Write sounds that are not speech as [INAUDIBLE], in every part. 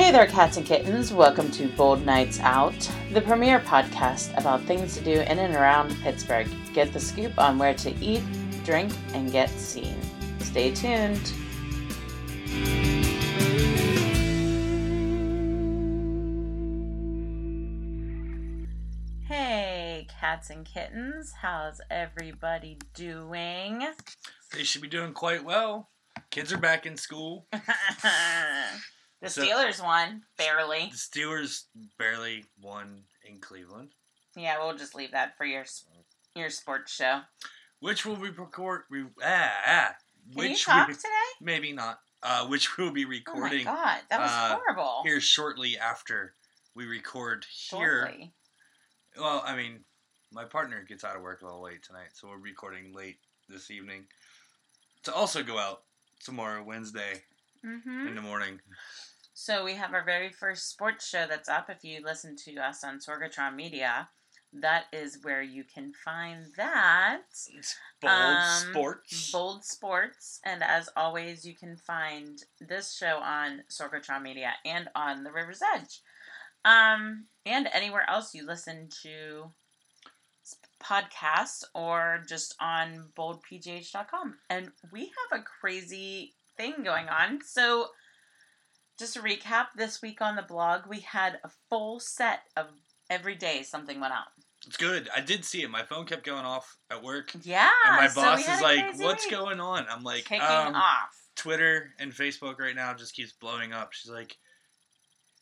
Hey there, cats and kittens. Welcome to Bold Nights Out, the premier podcast about things to do in and around Pittsburgh. Get the scoop on where to eat, drink, and get seen. Stay tuned. Hey, cats and kittens. How's everybody doing? They should be doing quite well. Kids are back in school. [LAUGHS] the So- Steelers won, barely. The Steelers barely won in Cleveland, Yeah, we'll just leave that for your your sports show. which will be record. Re, ah, ah, Can you talk we, today? [LAUGHS] maybe not. Uh, which we'll be recording. Oh my god, that was uh, horrible. here shortly after we record here. Shortly. Well, I mean, my partner gets out of work a little late tonight, so we're recording late this evening to also go out tomorrow, Wednesday hmm in the morning. So we have our very first sports show that's up. If you listen to us on Sorgatron Media, that is where you can find that. Bold Um, sports. Bold Sports. And as always, you can find this show on Sorgatron Media and on the River's Edge. Um, and anywhere else you listen to podcasts or just on boldpgh.com. And we have a crazy thing going on. So just to recap, this week on the blog, we had a full set of every day something went out. It's good. I did see it. My phone kept going off at work. Yeah. And my so boss is like, "What's week. going on?" I'm like, Kicking um, off. Twitter and Facebook right now just keeps blowing up. She's like,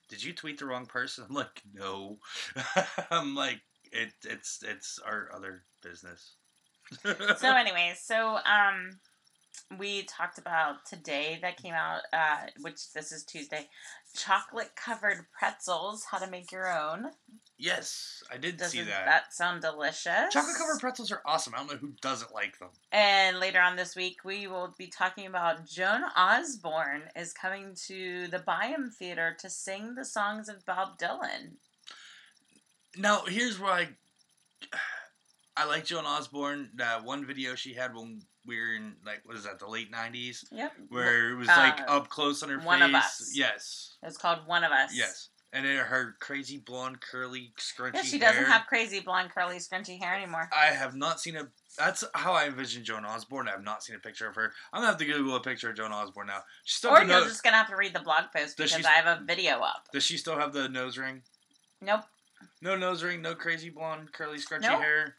"Did you tweet the wrong person?" I'm like, "No." [LAUGHS] I'm like, "It, it's, it's our other business." so anyways so um we talked about today that came out uh which this is tuesday chocolate covered pretzels how to make your own yes, I did doesn't see that. that sound delicious Chocolate covered pretzels are awesome. I don't know who doesn't like them. and later on this week we will be talking about joan osborne is coming to the byham theater to sing the songs of bob dylan Now, here's where I [SIGHS] I like Joan Osborne. That one video she had when we were in like what is that the late '90s, yep where it was Uh, like up close on her One face. of Us. Yes, it's called one of us yes, and then her crazy blonde curly scrunchy yeah she hair. doesn't have crazy blonde curly scrunchy hair anymore I have not seen a. That's how I envision Joan Osborne. I have not seen a picture of her. I'm gonna have to Google a picture of Joan Osborne now. She still or you're the no- just gonna have to read the blog post Does because I have a video up. Does she still have the nose ring? Nope. No nose ring. No crazy blonde curly scrunchy Nope. hair.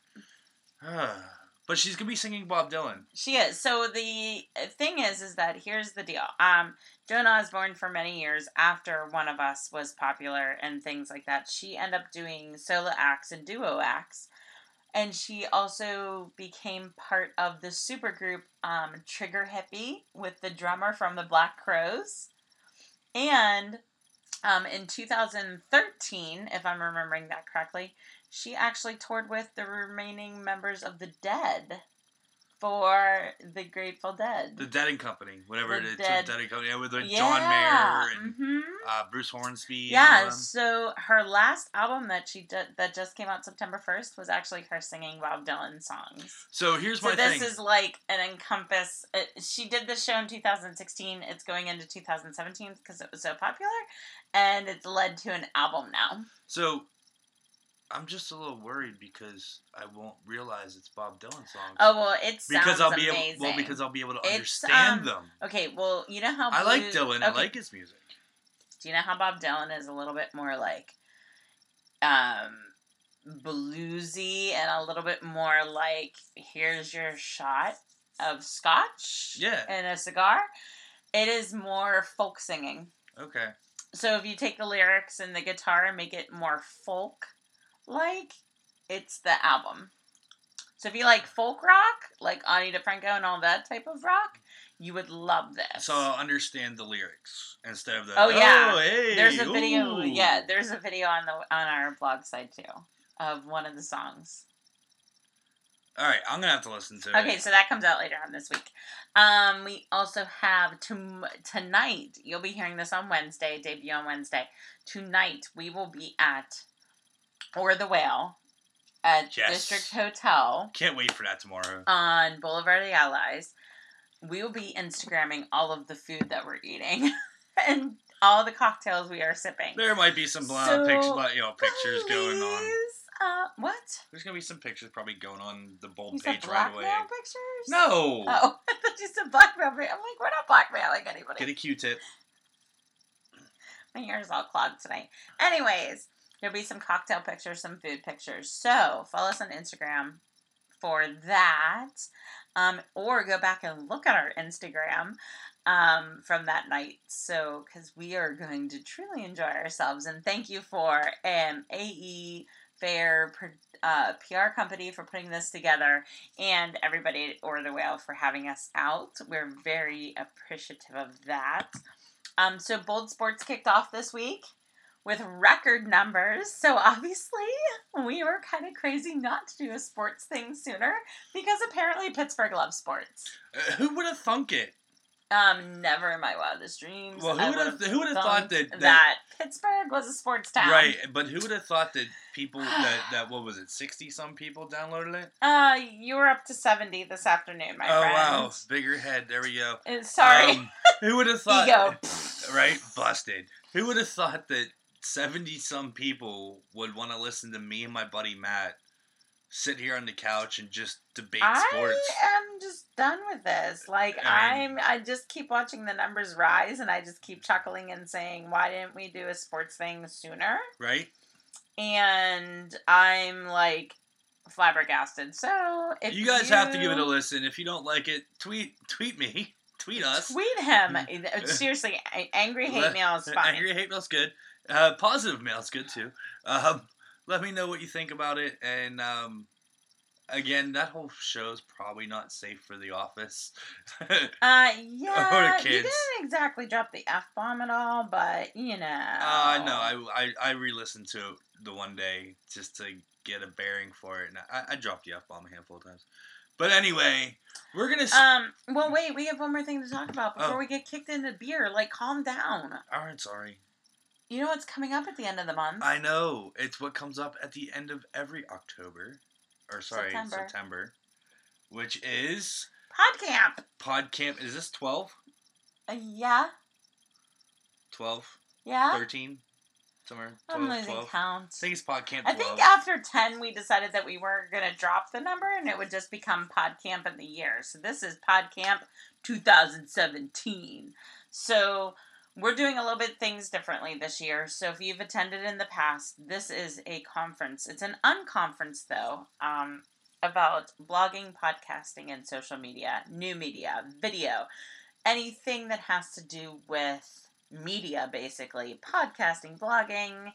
[SIGHS] but she's gonna be singing Bob Dylan. She is. So the uh, thing is, is that here's the deal. Um, Joan Osborne for many years after One of Us was popular and things like that, she ended up doing solo acts and duo acts, and she also became part of the supergroup um, Trigger Hippie with the drummer from the Black Crowes, and um, in 2013, if I'm remembering that correctly, she actually toured with the remaining members of the Dead for the Grateful Dead. The Dead and Company, whatever The it is. Dead- Dead and Company. Yeah, with like yeah. John Mayer and mhm. uh, Bruce Hornsby. Yeah, so her last album that she did that just came out September 1st was actually her singing Bob Dylan songs. So here's So my this thing. is like an encompass. It, she did this show in 2016. It's going into 2017 because it was so popular, and it's led to an album now. So I'm just a little worried because I won't realize it's Bob Dylan songs. Oh well, it sounds because I'll be amazing. able well because I'll be able to It's, understand um, them. okay, well, you know how I like blues- Dylan. I like his music. Do you know how Bob Dylan is a little bit more like um bluesy and a little bit more like here's your shot of scotch Yeah. and a cigar? It is more folk singing. Okay. So if you take the lyrics and the guitar and make it more folk like, it's the album. So if you like folk rock, like Ani DiFranco and all that type of rock, you would love this. So I'll understand the lyrics instead of the Oh, yeah. hey, There's a video. ooh." Yeah, there's a video on the on our blog site too of one of the songs. All right, I'm gonna have to listen to Okay, it. Okay, so that comes out later on this week. Um, we also have to, tonight. You'll be hearing this on Wednesday. Debut on Wednesday. Tonight we will be at or the Whale at Yes. Distrikt Hotel Can't wait for that tomorrow. on Boulevard of the Allies. We will be Instagramming all of the food that we're eating. [LAUGHS] and all the cocktails we are sipping. There might be some uh, So, pictures, you know, pictures going on. Uh, what? There's gonna be some pictures probably going on the bold You page right away. pictures? No. Oh, [LAUGHS] I thought you said blackmail. I'm like, we're not blackmailing anybody. Get a Q-tip. My hair's all clogged tonight. Anyways, there'll be some cocktail pictures, some food pictures. So follow us on Instagram for that. Um, or go back and look at our Instagram um, from that night. So, because we are going to truly enjoy ourselves. And thank you for um, AE Fair uh, PR company for putting this together and everybody at Or the Whale for having us out. We're very appreciative of that. Um, so Bold Sports kicked off this week with record numbers. So obviously, we were kind of crazy not to do a sports thing sooner because apparently Pittsburgh loves sports. Uh, who would have thunk it? Um, never in my wildest dreams. Well, who would have who would have thought that, that, that Pittsburgh was a sports town. right? But who would have thought that people [SIGHS] that that what was it? Sixty some people downloaded it. Uh, you were up to seventy this afternoon, my oh friend. wow, bigger head. There we go. Uh, Sorry, Um, who would have [LAUGHS] thought? ego. [LAUGHS] Right, busted. Who would have thought that seventy some people would want to listen to me and my buddy Matt sit here on the couch and just debate I sports? I am just done with this. Like I'm, I just keep watching the numbers rise, and I just keep chuckling and saying, "Why didn't we do a sports thing sooner?" Right? And I'm like flabbergasted. So if You guys have to give it a listen. If you don't like it, tweet tweet me, [LAUGHS] tweet us. Tweet him. [LAUGHS] Seriously, angry [LAUGHS] hate mail is fine. Angry hate mail's good. Uh, positive is good too. Um, let me know what you think about it. And um, again, that whole show is probably not safe for the office. [LAUGHS] Uh, [LAUGHS] yeah, you kids. didn't exactly drop the f bomb at all, but you know. Uh, no, I, I, I re-listened to it the one day just to get a bearing for it, and I, I dropped the f bomb a handful of times. But anyway, we're gonna. Um. Well, wait. We have one more thing to talk about before Oh. we get kicked into beer. Like, calm down. Aren't sorry. You know what's coming up at the end of the month? I know it's what comes up at the end of every October, or sorry, September. September, which is Podcamp. PodCamp. Is this 12? Uh, yeah. 12? Yeah. 13? Somewhere? 12, I'm losing 12? count. I think it's PodCamp 12. I think after 10, we decided that we weren't going to drop the number and it would just become PodCamp in the year. So this is PodCamp 2017. So we're doing a little bit things differently this year. So if you've attended in the past, this is a conference. It's an unconference, though, um, about blogging, podcasting, and social media, new media, video, anything that has to do with media, basically podcasting, blogging,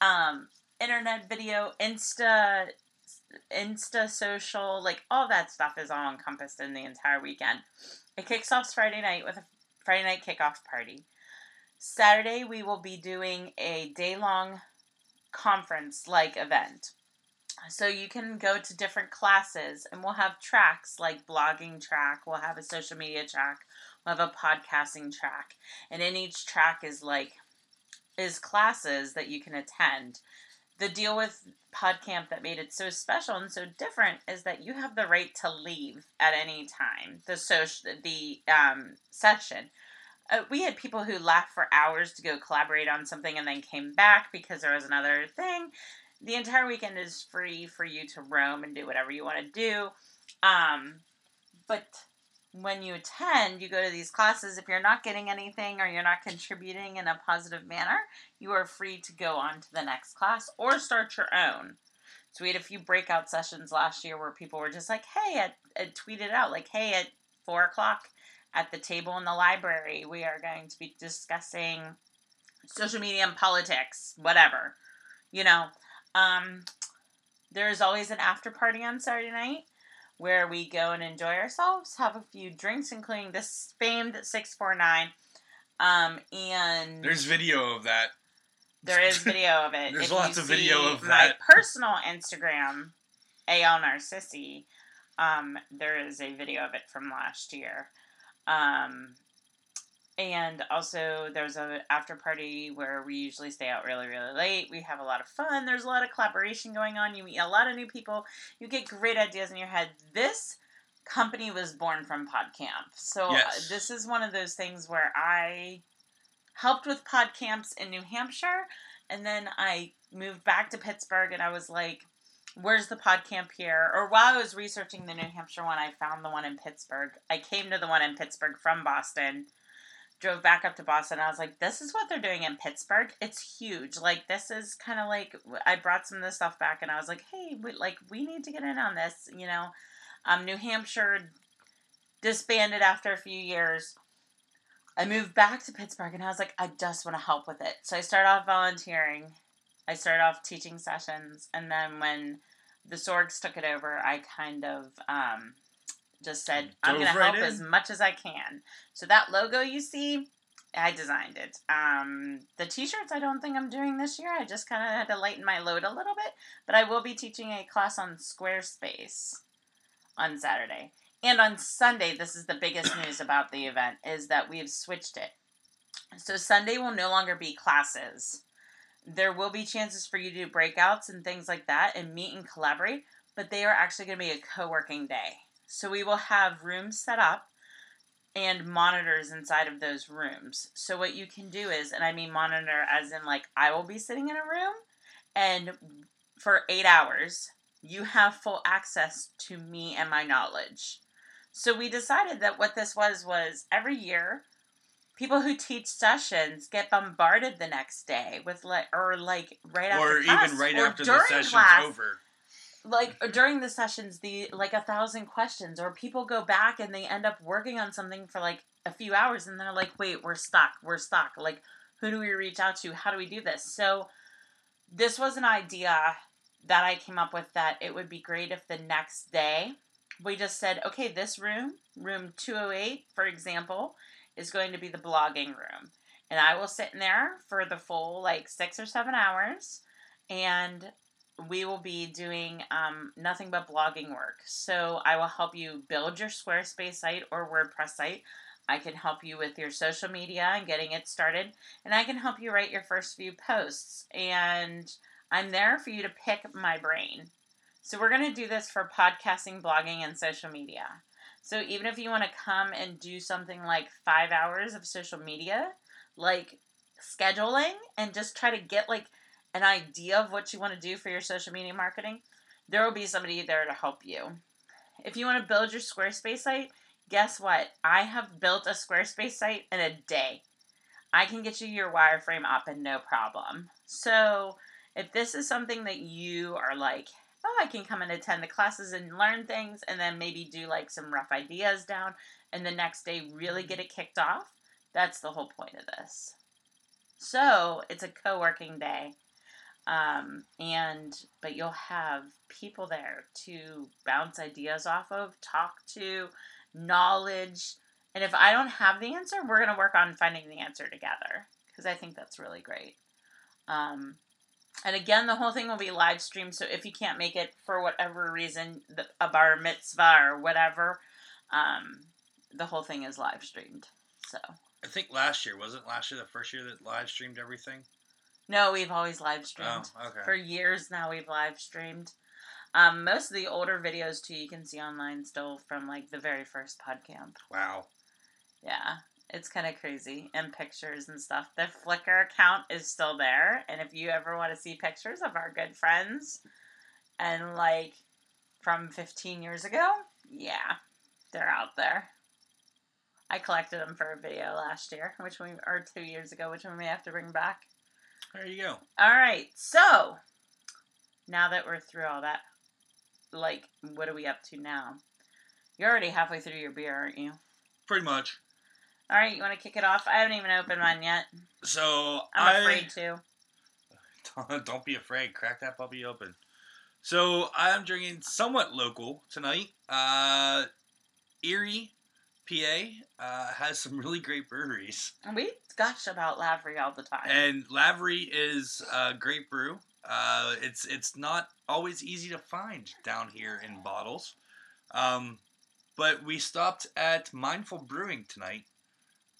um, internet video, Insta, Insta social, like all that stuff is all encompassed in the entire weekend. It kicks off Friday night with a Friday night kickoff party. Saturday we will be doing a day long conference like event. So you can go to different classes and we'll have tracks like blogging track, we'll have a social media track, we'll have a podcasting track. And in each track is like is classes that you can attend. The deal with PodCamp that made it so special and so different is that you have the right to leave at any time. The social the um, session. Uh, we had people who left for hours to go collaborate on something and then came back because there was another thing. The entire weekend is free for you to roam and do whatever you want to do. Um, but when you attend, you go to these classes. If you're not getting anything or you're not contributing in a positive manner, you are free to go on to the next class or start your own. So we had a few breakout sessions last year where people were just like, "Hey," I, I tweeted out like, "Hey, at four o'clock at the table in the library, we are going to be discussing social media and politics, whatever." You know, um, there is always an after party on Saturday night where we go and enjoy ourselves, have a few drinks, including this famed 649. Um, and There's video of that. there is [LAUGHS] video of it. There's If lots of video of My that. personal Instagram, AL Narcissi, um, there is a video of it from last year. Um, and also, there's a after party where we usually stay out really, really late. We have a lot of fun. There's a lot of collaboration going on. You meet a lot of new people. You get great ideas in your head. This company was born from PodCamp, so uh, Yes. this is one of those things where I helped with pod camps in New Hampshire, and then I moved back to Pittsburgh, and I was like, "Where's the pod camp here?" Or while I was researching the New Hampshire one, I found the one in Pittsburgh. I came to the one in Pittsburgh from Boston. Drove back up to Boston. I was like, "This is what they're doing in Pittsburgh. It's huge. Like this is kind of like I brought some of this stuff back, and I was like, "Hey, we, like we need to get in on this." You know, um, New Hampshire disbanded after a few years. I moved back to Pittsburgh and I was like, I just want to help with it. So I started off volunteering. I started off teaching sessions. And then when the Sorgs took it over, I kind of um, just said, I'm going to help as much as I can. So that logo you see, I designed it. Um, the t shirts, I don't think I'm doing this year. I just kind of had to lighten my load a little bit. But I will be teaching a class on Squarespace on Saturday. And on Sunday, this is the biggest [COUGHS] news about the event is that we've switched it. So Sunday will no longer be classes. There will be chances for you to do breakouts and things like that and meet and collaborate, but they are actually going to be a co-working day. So we will have rooms set up and monitors inside of those rooms. So what you can do is, and I mean monitor as in like I will be sitting in a room and for 8 hours you have full access to me and my knowledge. So we decided that what this was was every year, people who teach sessions get bombarded the next day with like, or like right after, or class, even right after the session's class, over. Like during the sessions, the like a thousand questions, or people go back and they end up working on something for like a few hours, and they're like, "Wait, we're stuck. We're stuck. Like, who do we reach out to? How do we do this?" So, this was an idea that I came up with that it would be great if the next day we just said, okay, this room, room 208, for example, is going to be the blogging room. And I will sit in there for the full like six or seven hours. And we will be doing um, nothing but blogging work. So I will help you build your Squarespace site or WordPress site. I can help you with your social media and getting it started. And I can help you write your first few posts. And I'm there for you to pick my brain. So we're going to do this for podcasting, blogging, and social media. So even if you want to come and do something like five hours of social media, like scheduling, and just try to get like an idea of what you want to do for your social media marketing, there will be somebody there to help you. If you want to build your Squarespace site, guess what? I have built a Squarespace site in a day. I can get you your wireframe up and no problem. So if this is something that you are like, oh, I can come and attend the classes and learn things and then maybe do like some rough ideas down and the next day really get it kicked off. That's the whole point of this. So it's a co working day. Um, and but you'll have people there to bounce ideas off of, talk to, knowledge. And if I don't have the answer, we're going to work on finding the answer together because I think that's really great. Um, and again, the whole thing will be live streamed. So if you can't make it for whatever reason, the, a bar mitzvah or whatever, um, the whole thing is live streamed. So I think last year wasn't last year the first year that live streamed everything. No, we've always live streamed. Oh, okay. For years now, we've live streamed. Um, most of the older videos too, you can see online still from like the very first PodCamp. Wow. Yeah, it's kind of crazy and pictures and stuff. The Flickr account is still there, and if you ever want to see pictures of our good friends and like from 15 years ago, yeah, they're out there. I collected them for a video last year, which we or two years ago, which we may have to bring back. There you go. All right, so now that we're through all that, like, what are we up to now? You're already halfway through your beer, aren't you? Pretty much. All right, you want to kick it off? I haven't even opened mine yet. So I'm afraid to. Don't, [LAUGHS] don't be afraid. Crack that puppy open. So I'm drinking somewhat local tonight. Uh, Erie, PA, uh, has some really great breweries. We gush about Lavery all the time. And Lavery is a great brew. Uh, it's it's not always easy to find down here in bottles. Um, but we stopped at Mindful Brewing tonight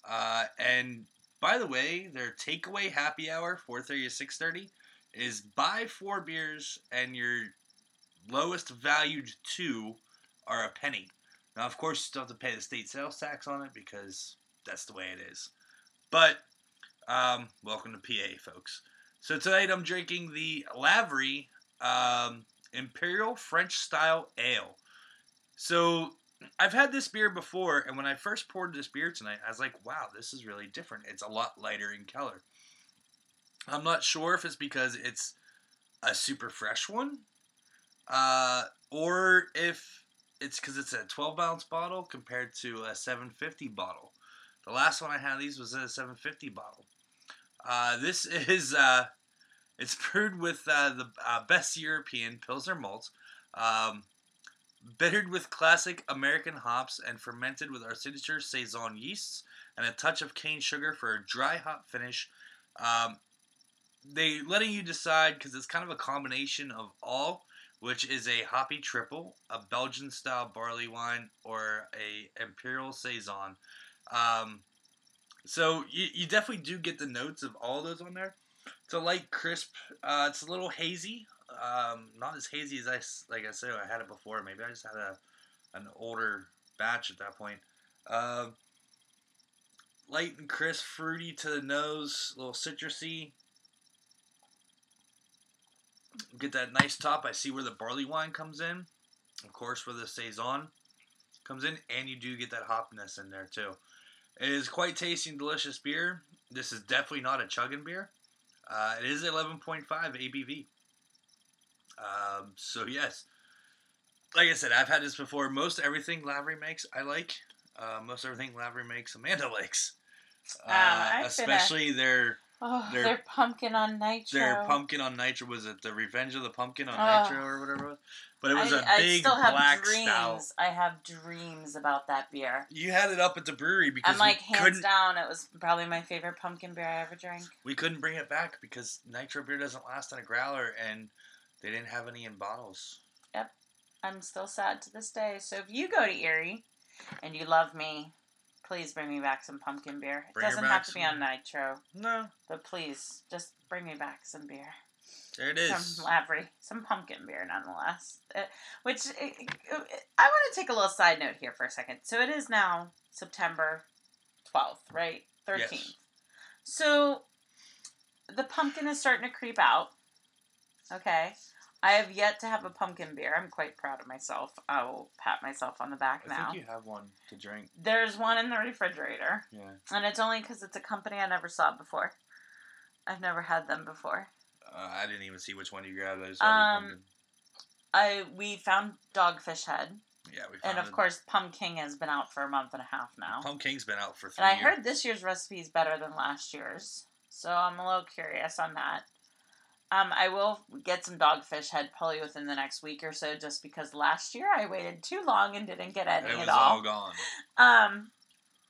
uh, and by the way, their takeaway happy hour, 4.30 to 6.30, is buy four beers and your lowest valued two are a penny. Now, of course, you still have to pay the state sales tax on it because that's the way it is. But Um, welcome to PA, folks. So tonight I'm drinking the Lavery um, Imperial French Style Ale. So I've had this beer before, and when I first poured this beer tonight, I was like, wow, this is really different. It's a lot lighter in color. I'm not sure if it's because it's a super fresh one, uh, or if it's because it's a 12 ounce bottle compared to a 750 bottle. The last one I had these was a 750 bottle. Uh, this [LAUGHS] is uh, it's brewed with uh, the uh, best European Pilsner malt, um, bittered with classic American hops, and fermented with our signature saison yeasts and a touch of cane sugar for a dry hop finish. Um, they letting you decide because it's kind of a combination of all, which is a hoppy triple, a Belgian style barley wine, or a imperial saison. Um, so you, you definitely do get the notes of all those on there. It's a light crisp. Uh, it's a little hazy. Um, not as hazy as I like I said I had it before. Maybe I just had a an older batch at that point. Uh, light and crisp, fruity to the nose, a little citrusy. Get that nice top. I see where the barley wine comes in. Of course, where the saison comes in, and you do get that hopness in there too. It is quite tasty and delicious beer. This is definitely not a chugging beer. Uh, it is 11.5 ABV. Um, so yes, like I said, I've had this before. Most everything Lavery makes, I like. Uh, most everything Lavery makes, Amanda [LAUGHS] likes. Uh, Um, I've especially their Oh, Their- their pumpkin on nitro. their pumpkin on nitro. Was it the Revenge of the Pumpkin on Oh. nitro or whatever? it was? But it was a I, big I still have black dreams. stout. I have dreams about that beer. You had it up at the brewery because I'm like we hands couldn't down, it was probably my favorite pumpkin beer I ever drank. we couldn't bring it back because nitro beer doesn't last in a growler and they didn't have any in bottles. Yep. I'm still sad to this day. So if you go to Erie and you love me, please bring me back some pumpkin beer. It Bring her doesn't have to be on nitro, No, but please just bring me back some beer. there it is. Some Lavery, some pumpkin beer nonetheless. Uh, which uh, uh, I want to take a little side note here for a second. So it is now September 12th, right? 13th. Yes. So the pumpkin is starting to creep out. Okay. I have yet to have a pumpkin beer. I'm quite proud of myself. I will pat myself on the back I now. I think you have one to drink. There's one in the refrigerator, Yeah. and it's only because it's a company I never saw before. I've never had them before. Uh, I didn't even see which one you grabbed. I just Um, pumpkin. I we found Dogfish Head, Yeah, we and of it. course Pumpkin has been out for a month and a half now. Pumpkin's been out for three And I years. heard this year's recipe is better than last year's, so I'm a little curious on that. Um, I will get some Dogfish Head probably within the next week or so, just because last year I waited too long and didn't get any it was at all. all gone. Um,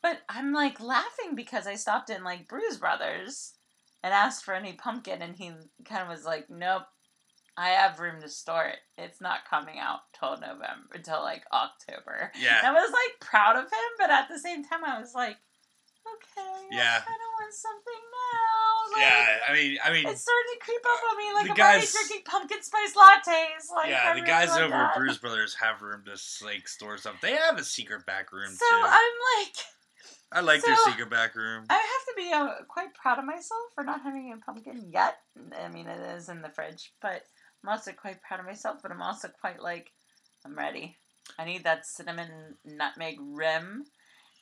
but I'm like laughing because I stopped in like Bruise Brothers and asked for any pumpkin, and he kind of was like, "Nope, I have room to store it. It's not coming out till November, until like October." Yeah. I was like proud of him, but at the same time, I was like, "Okay, Yeah. I kind of want something now." Like, Yeah, I mean, I mean, It's starting to creep up on me. Like The I'm already guys- drinking pumpkin spice lattes. Like yeah, the guys like over that. at Bruce Brothers have room to like store stuff. They have a secret back room So too. I'm like. I like their secret back room. I have to be uh, quite proud of myself for not having a pumpkin yet. I mean, it is in the fridge, but I'm also quite proud of myself. But I'm also quite like, I'm ready. I need that cinnamon nutmeg rim,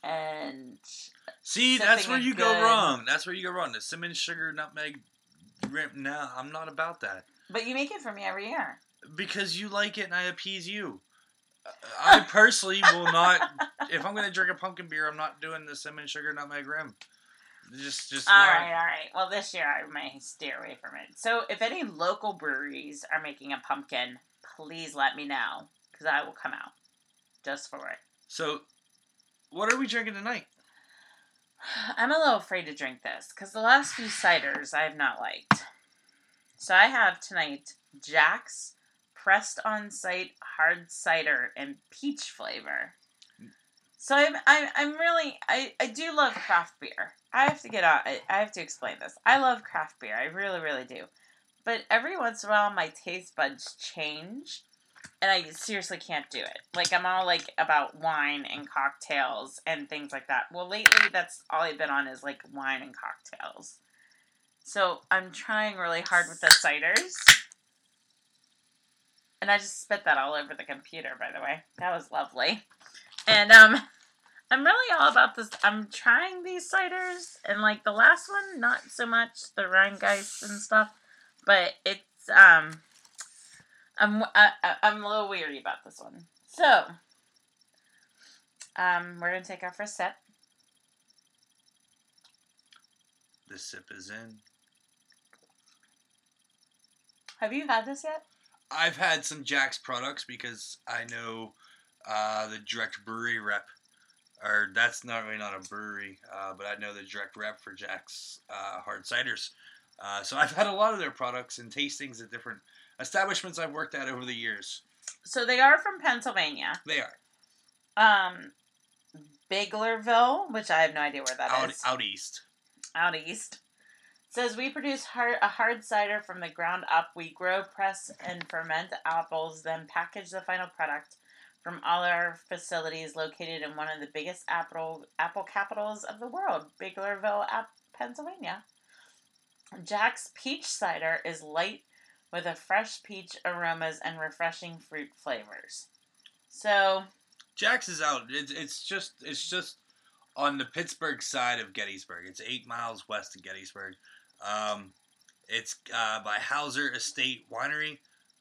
and See, that's where you go wrong. That's where you go wrong. The cinnamon, sugar, nutmeg. Rim. No, I'm not about that but you make it for me every year. because you like it and I appease you. [LAUGHS] I personally will not. If I'm gonna drink a pumpkin beer, I'm not doing the cinnamon, sugar, nutmeg rim. Just, just. All not. right, all right. Well, this year I may steer away from it. So, if any local breweries are making a pumpkin, please let me know because I will come out just for it. So, what are we drinking tonight? I'm a little afraid to drink this because the last few ciders I have not liked. So I have tonight Jack's pressed on site hard cider and peach flavor. So I'm I'm, I'm really I, I do love craft beer. I have to get out. I, I have to explain this. I love craft beer. I really really do. But every once in a while my taste buds change and I seriously can't do it. Like I'm all like about wine and cocktails and things like that. Well, lately that's all I've been on is like wine and cocktails. So I'm trying really hard with the ciders. And I just spit that all over the computer, by the way. That was lovely. And um I'm really all about this. I'm trying these ciders, and like the last one, not so much the Rhinegeist and stuff, but it's um, I'm I, I'm a little weary about this one. So, um, we're gonna take our first sip. The sip is in. Have you had this yet? I've had some Jack's products because I know uh, the direct brewery rep, or that's not really not a brewery, uh, but I know the direct rep for Jack's uh, hard ciders. Uh, so I've had a lot of their products and tastings at different establishments I've worked at over the years. So they are from Pennsylvania. They are Um, Biglerville, which I have no idea where that is. out, out east. out east. Says we produce hard, a hard cider from the ground up. We grow, press, and ferment apples, then package the final product from all our facilities located in one of the biggest apple apple capitals of the world, Biglerville, Pennsylvania. Jack's peach cider is light with a fresh peach aromas and refreshing fruit flavors. So, Jack's is out. It's it's just it's just on the Pittsburgh side of Gettysburg. It's eight miles west of Gettysburg. Um, it's uh, by Hauser Estate Winery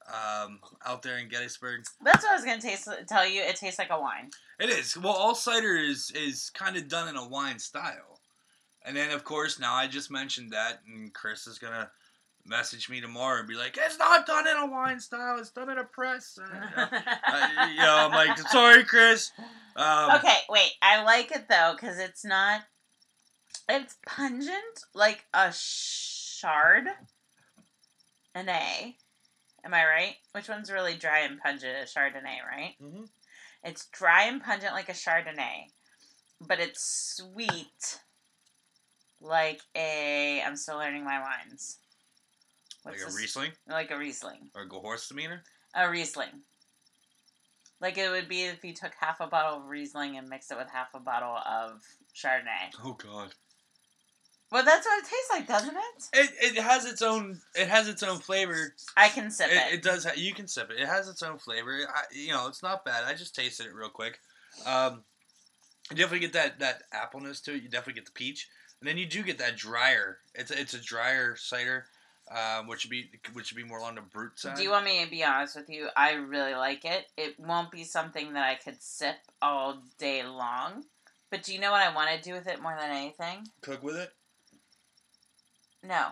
um, out there in Gettysburg. that's what I was going to taste tell you. It tastes like a wine. It is well. All cider is is kind of done in a wine style, and then of course now I just mentioned that, and Chris is gonna message me tomorrow and be like, "It's not done in a wine style. It's done in a press." [LAUGHS] Uh, uh, you know, I'm like, "Sorry, Chris." Um, okay, wait. I like it though because it's not. It's pungent like a shard. An A. Am I right? Which one's really dry and pungent? A Chardonnay, right? mhm. It's dry and pungent like a Chardonnay, but it's sweet like a. I'm still learning my wines. Like a this? Riesling Like a Riesling. or a Gewürztraminer. A Riesling. Like it would be if you took half a bottle of Riesling and mixed it with half a bottle of Chardonnay. Oh God. Well, that's what it tastes like, doesn't it? It, it has its own it has its own flavor. I can sip it. It, it does. Ha- you can sip it. It has its own flavor. I, you know, it's not bad. I just tasted it real quick. Um, you definitely get that that appleness to it. You definitely get the peach, and then you do get that drier. It's a, it's a drier cider, um, which would be which would be more along the brute side. Do you want me to be honest with you? I really like it. It won't be something that I could sip all day long. But do you know what I want to do with it more than anything? cook with it? No.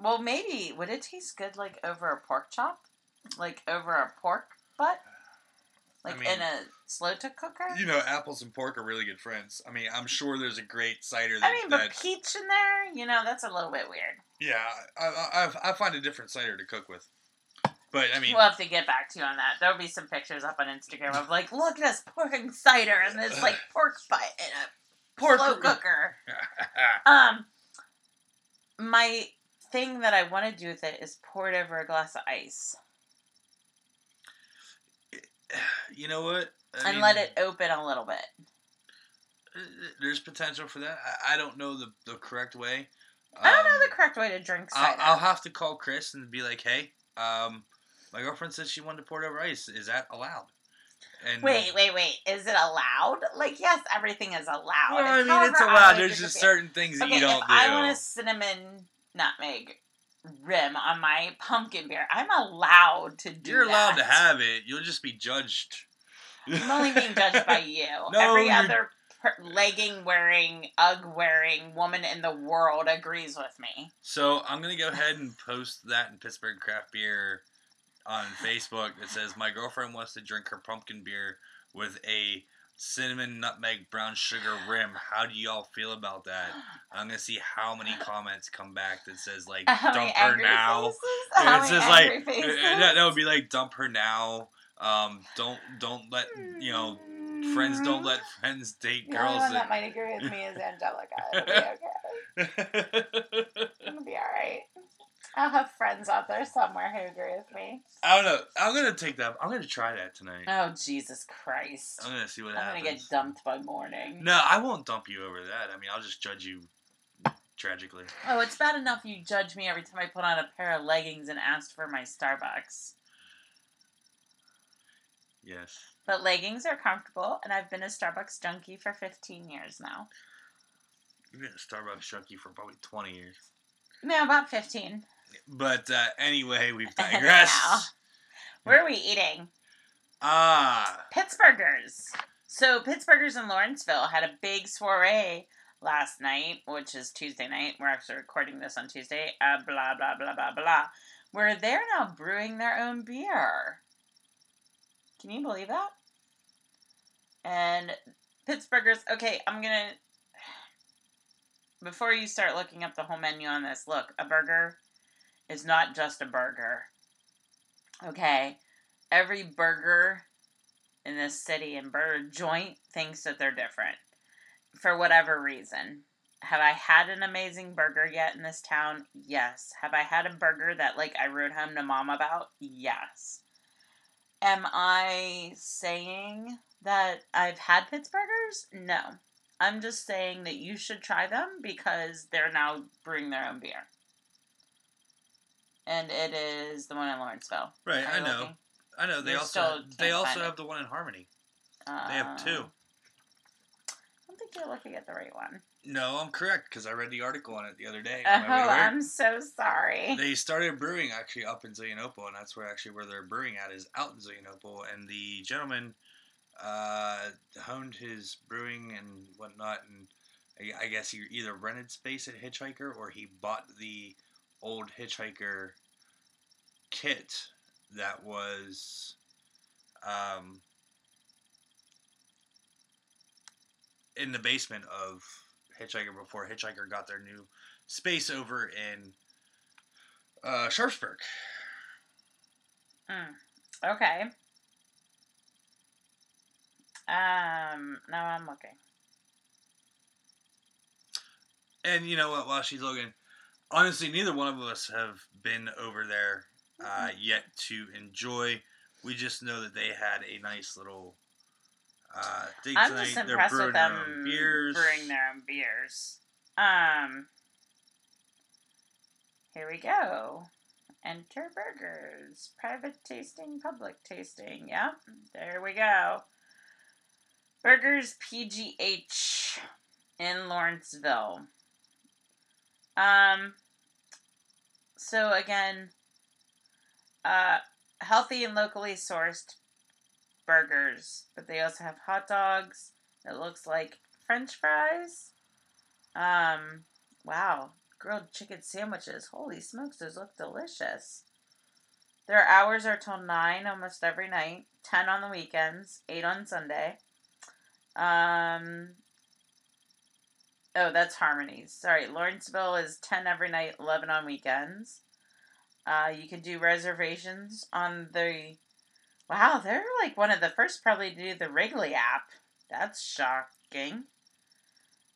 Well, maybe. Would it taste good like over a pork chop? Like over a pork butt? I Like mean- in a slow to cooker? You know, apples and pork are really good friends. I mean, I'm sure there's a great cider that. I mean, but that peach in there, you know, that's a little bit weird. Yeah, I, I I- find a different cider to cook with. But I mean, we'll have to get back to you on that. There'll be some pictures up on Instagram of like, look at us pouring cider in this like [LAUGHS] pork butt in a pork slow cooker. [LAUGHS] Um, my thing that I want to do with it is pour it over a glass of ice [SIGHS] you know what? I and mean, let it open a little bit. uh, There's potential for that. I, I don't know the, the correct way. I don't know Um, the correct way to drink I'll, cider. I'll have to call Chris and be like, hey, um, my girlfriend said she wanted to pour it over ice. Is that allowed? And Wait, wait, wait. Is it allowed? Like, yes, everything is allowed. Well, I mean, it's however I allowed. There's just certain things that Okay, you don't if do. I want a cinnamon nutmeg rim on my pumpkin beer, I'm allowed to do You're allowed to have it. You'll just be judged. I'm only being judged by [LAUGHS] you. No, Every other legging wearing, UGG wearing woman in the world agrees with me. So I'm gonna go ahead and post that in Pittsburgh Craft Beer on Facebook. It says my girlfriend wants to drink her pumpkin beer with a cinnamon nutmeg brown sugar rim. How do y'all feel about that? I'm gonna see how many comments come back that says like dump her now. faces? Yeah, How it many says angry like faces? uh, that, that would be like dump her now. Um, don't don't let you know friends don't mm-hmm. let friends date The only girls. one that might agree with me is Angelica. It'll be [LAUGHS] okay. It'll be alright. I'll have friends out there somewhere who agree with me. I don't know. I'm gonna take that. I'm gonna try that tonight. Oh, Jesus Christ. I'm gonna see what happens. I'm gonna get dumped by morning. No, I won't dump you over that. I mean, I'll just judge you tragically. Oh, it's bad enough you judge me every time I put on a pair of leggings and asked for my Starbucks. Yes. But leggings are comfortable, and I've been a Starbucks junkie for 15 years now. You've been a Starbucks junkie for probably 20 years. No, about 15. But uh, anyway, we've [LAUGHS] digressed. Where are we eating? ah, Pittsburghers. So Pittsburghers in Lawrenceville had a big soiree last night, which is Tuesday night. We're actually recording this on Tuesday. Uh, blah blah blah blah blah. Where they're now brewing their own beer. Can you believe that? And Pittsburghers. Okay, I'm gonna. Before you start looking up the whole menu on this, look, a burger is not just a burger. Okay, every burger in this city and burger joint thinks that they're different for whatever reason. Have I had an amazing burger yet in this town? Yes. Have I had a burger that like I wrote home to mom about? Yes. Am I saying that I've had Pittsburghers? No. I'm just saying that you should try them because they're now brewing their own beer. And it is the one in Lawrenceville. right. I know. looking? I know. They You also they also find it. have the one in Harmony. They have two. Uh, I don't think you're looking at the right one. No, I'm correct because I read the article on it the other day. Oh, on my way to work. I'm so sorry. They started brewing actually up in Zelienople, and that's where actually where they're brewing at is out in Zelienople. And the gentleman uh, honed his brewing and whatnot, and I, I guess he either rented space at Hitchhiker or he bought the old Hitchhiker kit that was um, in the basement of Hitchhiker before Hitchhiker got their new space over in uh, Sharpsburg. Mm, okay. Um, now I'm looking. And you know what? While she's looking, honestly, neither one of us have been over there uh, yet to enjoy. We just know that they had a nice little uh, I'm just They're impressed brewing with their them own beers. brewing their own beers. Um, here we go. Enter burgers. Private tasting, public tasting. Yep, there we go. Burgers PGH in Lawrenceville. Um, so again, uh, healthy and locally sourced burgers, but they also have hot dogs. It looks like French fries. Um, wow, grilled chicken sandwiches. Holy smokes, those look delicious. Their hours are till nine almost every night, ten on the weekends, eight on Sunday. Um. Oh, that's Harmonies. Sorry, Lawrenceville is ten every night, eleven on weekends. Uh, you can do reservations on the Wow, they're like one of the first probably to do the Wrigley app. That's shocking.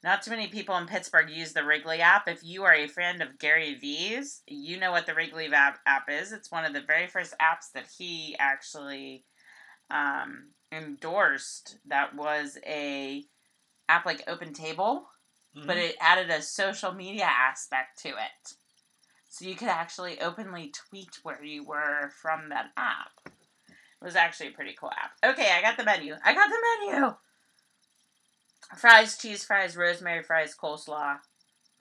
Not too many people in Pittsburgh use the Wrigley app. If you are a friend of Gary V's, you know what the Wrigley app, app is. It's one of the very first apps that he actually um, endorsed. That was a app like Open Table, Mhm. but it added a social media aspect to it. So you could actually openly tweet where you were from that app. It was actually a pretty cool app. Okay, I got the menu. I got the menu. Fries, cheese fries, rosemary fries, coleslaw,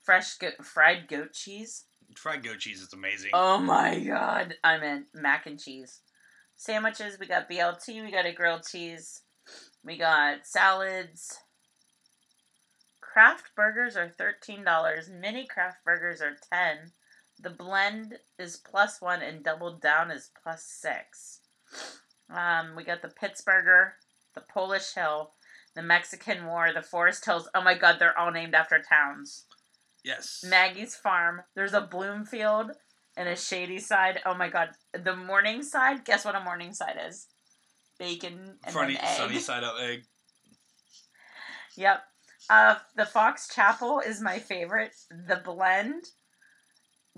fresh go- fried goat cheese. fried goat cheese is amazing. Oh my god, I'm in mac and cheese. Sandwiches, we got BLT, we got a grilled cheese, we got salads. Craft burgers are $13. Mini craft burgers are 10 The blend is plus one and double down is plus six. Um, we got the Pittsburgher, the Polish Hill, the Mexican War, the Forest Hills. Oh my god, they're all named after towns. yes. Maggie's Farm. There's a Bloomfield and a Shady Side. Oh my god, the Morning Side. Guess what a Morning Side is? Bacon and Funny an egg. sunny side up egg. Yep. Uh, the Fox Chapel is my favorite. The blend,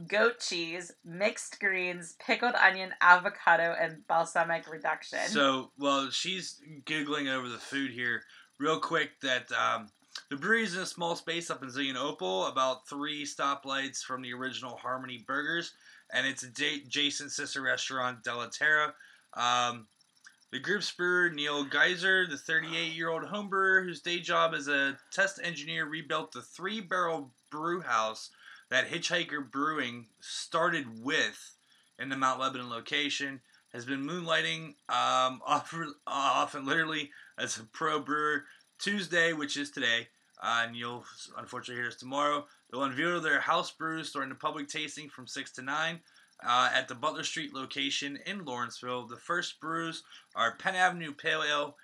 goat cheese, mixed greens, pickled onion, avocado, and balsamic reduction. So, well, she's googling over the food here real quick. That um, the brewery is in a small space up in Zelienople, about three stoplights from the original Harmony Burgers, and it's adjacent sister restaurant Della Terra. Um, the group's brewer, Neil Geyser, the 38 year old homebrewer whose day job as a test engineer, rebuilt the three barrel brew house that Hitchhiker Brewing started with in the Mount Lebanon location. Has been moonlighting um, [LAUGHS] often, often literally as a pro brewer. Tuesday, which is today, uh, and you'll unfortunately hear us tomorrow. They'll unveil their house brews starting the public tasting from 6 to 9 uh, at the Butler Street location in Lawrenceville. The first brews are Penn Avenue Pale Ale,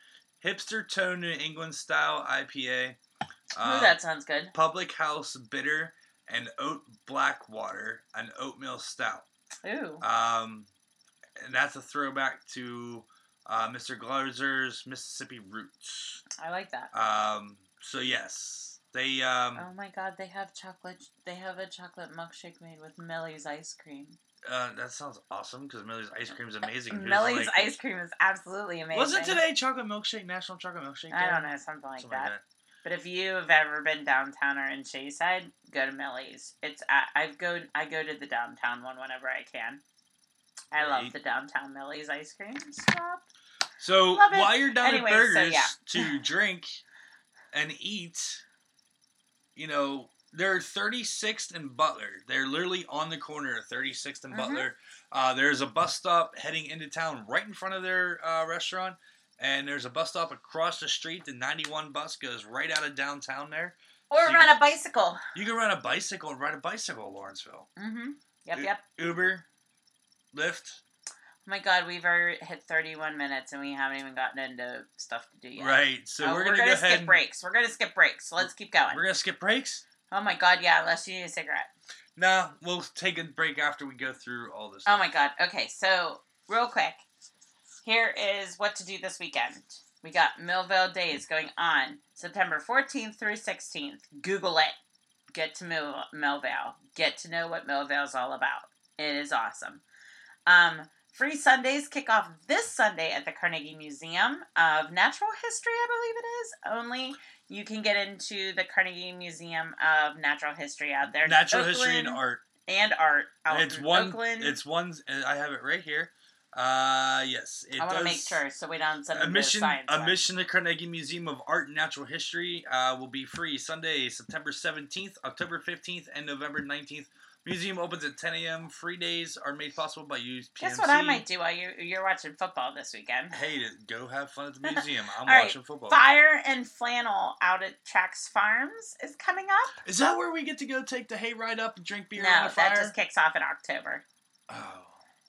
Hipster Tone New England Style IPA. Ooh, that sounds good. Public House Bitter and Oat Blackwater, an oatmeal stout. Ooh. Um, and that's a throwback to uh, Mr. Glazer's Mississippi Roots. I like that. Um, so yes, they. Um, oh my God, they have chocolate. They have a chocolate milkshake made with Millie's ice cream. Uh, that sounds awesome because Millie's ice cream is amazing. Millie's like, ice cream is absolutely amazing. Wasn't today chocolate milkshake, National Chocolate Milkshake? Day? I don't know, something like, something that. like that. But if you have ever been downtown or in Shadyside, go to Millie's. It's I go I go to the downtown one whenever I can. I right. love the downtown Millie's ice cream shop. So while you're down at Burgers so, yeah. to [LAUGHS] drink and eat, you know, they're 36th and Butler. They're literally on the corner of 36th and mm-hmm. Butler. Uh, there's a bus stop heading into town right in front of their uh, restaurant, and there's a bus stop across the street. The 91 bus goes right out of downtown there. Or so run a bicycle. You can run a bicycle and ride a bicycle, Lawrenceville. Mm-hmm. Yep, U- yep. Uber, Lyft. Oh my god, we've already hit 31 minutes and we haven't even gotten into stuff to do yet. Right, so oh, we're, gonna, we're gonna, go skip and... breaks. We're gonna skip breaks. So let's keep going. We're gonna skip breaks. Oh my god, yeah, unless you need a cigarette. Nah, we'll take a break after we go through all this. Oh stuff. Oh my god. Okay, so real quick, here is what to do this weekend. We got Millvale Days going on September 14th through 16th. Google it. Get to Mill- Millvale. Get to know what Millvale's all about. It is awesome. Um, Free Sundays kick off this Sunday at the Carnegie Museum of Natural History, I believe it is. Only you can get into the Carnegie Museum of Natural History out there. Natural Oakland History and Art. And art. Out it's one. Oakland. It's one. I have it right here. Uh, yes, it I want to make sure so we don't send admission. Science admission to Carnegie Museum of Art and Natural History uh, will be free Sunday, September seventeenth, October fifteenth, and November nineteenth. Museum opens at 10 a.m. Free days are made possible by use. Guess what I might do while you, you're watching football this weekend? Hey, go have fun at the [LAUGHS] museum. I'm watching right. football. Fire and Flannel out at Trax Farms is coming up. Is that where we get to go take the hay ride up and drink beer no, on the fire? that just kicks off in October. Oh.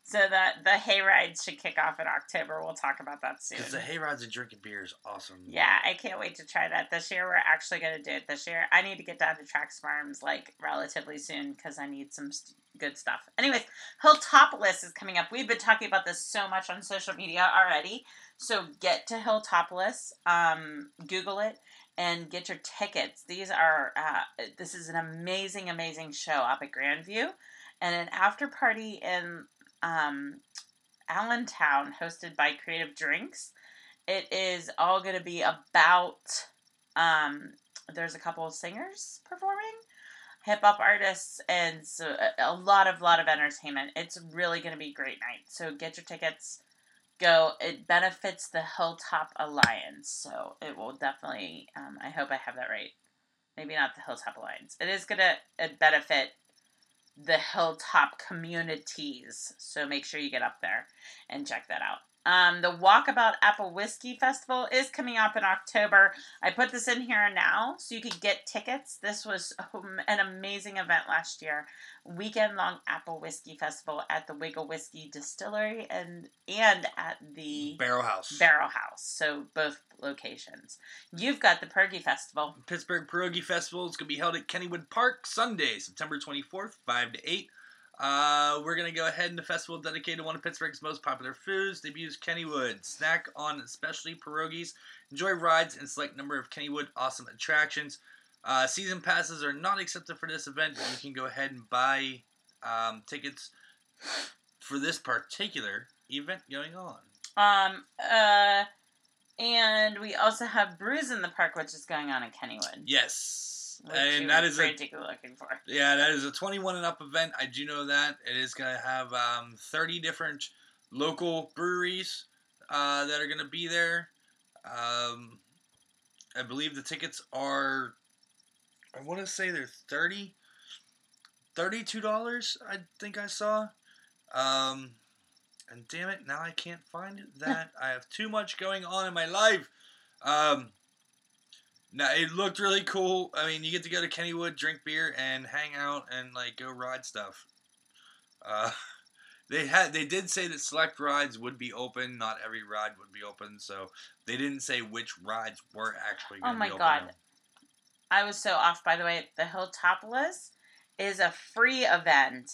So the the hayrides should kick off in October. We'll talk about that soon. Because the hayrides and drinking beer is awesome. Yeah, I can't wait to try that this year. We're actually going to do it this year. I need to get down to Trax Farms like relatively soon because I need some st- good stuff. Anyways, Hilltopolis is coming up. We've been talking about this so much on social media already. So get to Hilltopolis, um, Google it, and get your tickets. These are uh, this is an amazing, amazing show up at Grandview, and an after party in um, Allentown, hosted by Creative Drinks. It is all going to be about. Um, there's a couple of singers performing, hip hop artists, and so a, lot of lot of entertainment. It's really going to be a great night. So get your tickets. Go. It benefits the Hilltop Alliance, so it will definitely. Um, I hope I have that right. Maybe not the Hilltop Alliance. It is going to benefit the hilltop communities. So make sure you get up there and check that out. Um, the Walkabout Apple Whiskey Festival is coming up in October. I put this in here now so you could get tickets. This was [LAUGHS] an amazing event last year. Weekend long Apple Whiskey Festival at the Wigle Whiskey Distillery and and at the Barrel House. Barrel House. So both locations. You've got the Pierogi Festival. Pittsburgh Pierogi Festival is going to be held at Kennywood Park Sunday, September 24th, 5 to 8. Uh, we're gonna go ahead and the festival dedicated to one of Pittsburgh's most popular foods. Debuts Kennywood. Snack on specialty pierogies. Enjoy rides and select number of Kennywood awesome attractions. Uh, season passes are not accepted for this event. You can go ahead and buy um, tickets for this particular event going on. Um. Uh. And we also have Brews in the Park, which is going on in Kennywood. Yes, and that is a looking for. yeah, that is a 21 and up event. I do know that it is going to have um, 30 different local breweries uh, that are going to be there. Um, I believe the tickets are, I want to say they're 30 $32, I think I saw. Um, and damn it, now I can't find that. [LAUGHS] I have too much going on in my life. Um, now it looked really cool. I mean, you get to go to Kennywood, drink beer, and hang out and like go ride stuff. Uh, [LAUGHS] they had they did say that select rides would be open. Not every ride would be open, so they didn't say which rides were actually. Oh my be open God. I was so off, by the way. The Hilltopolis is a free event,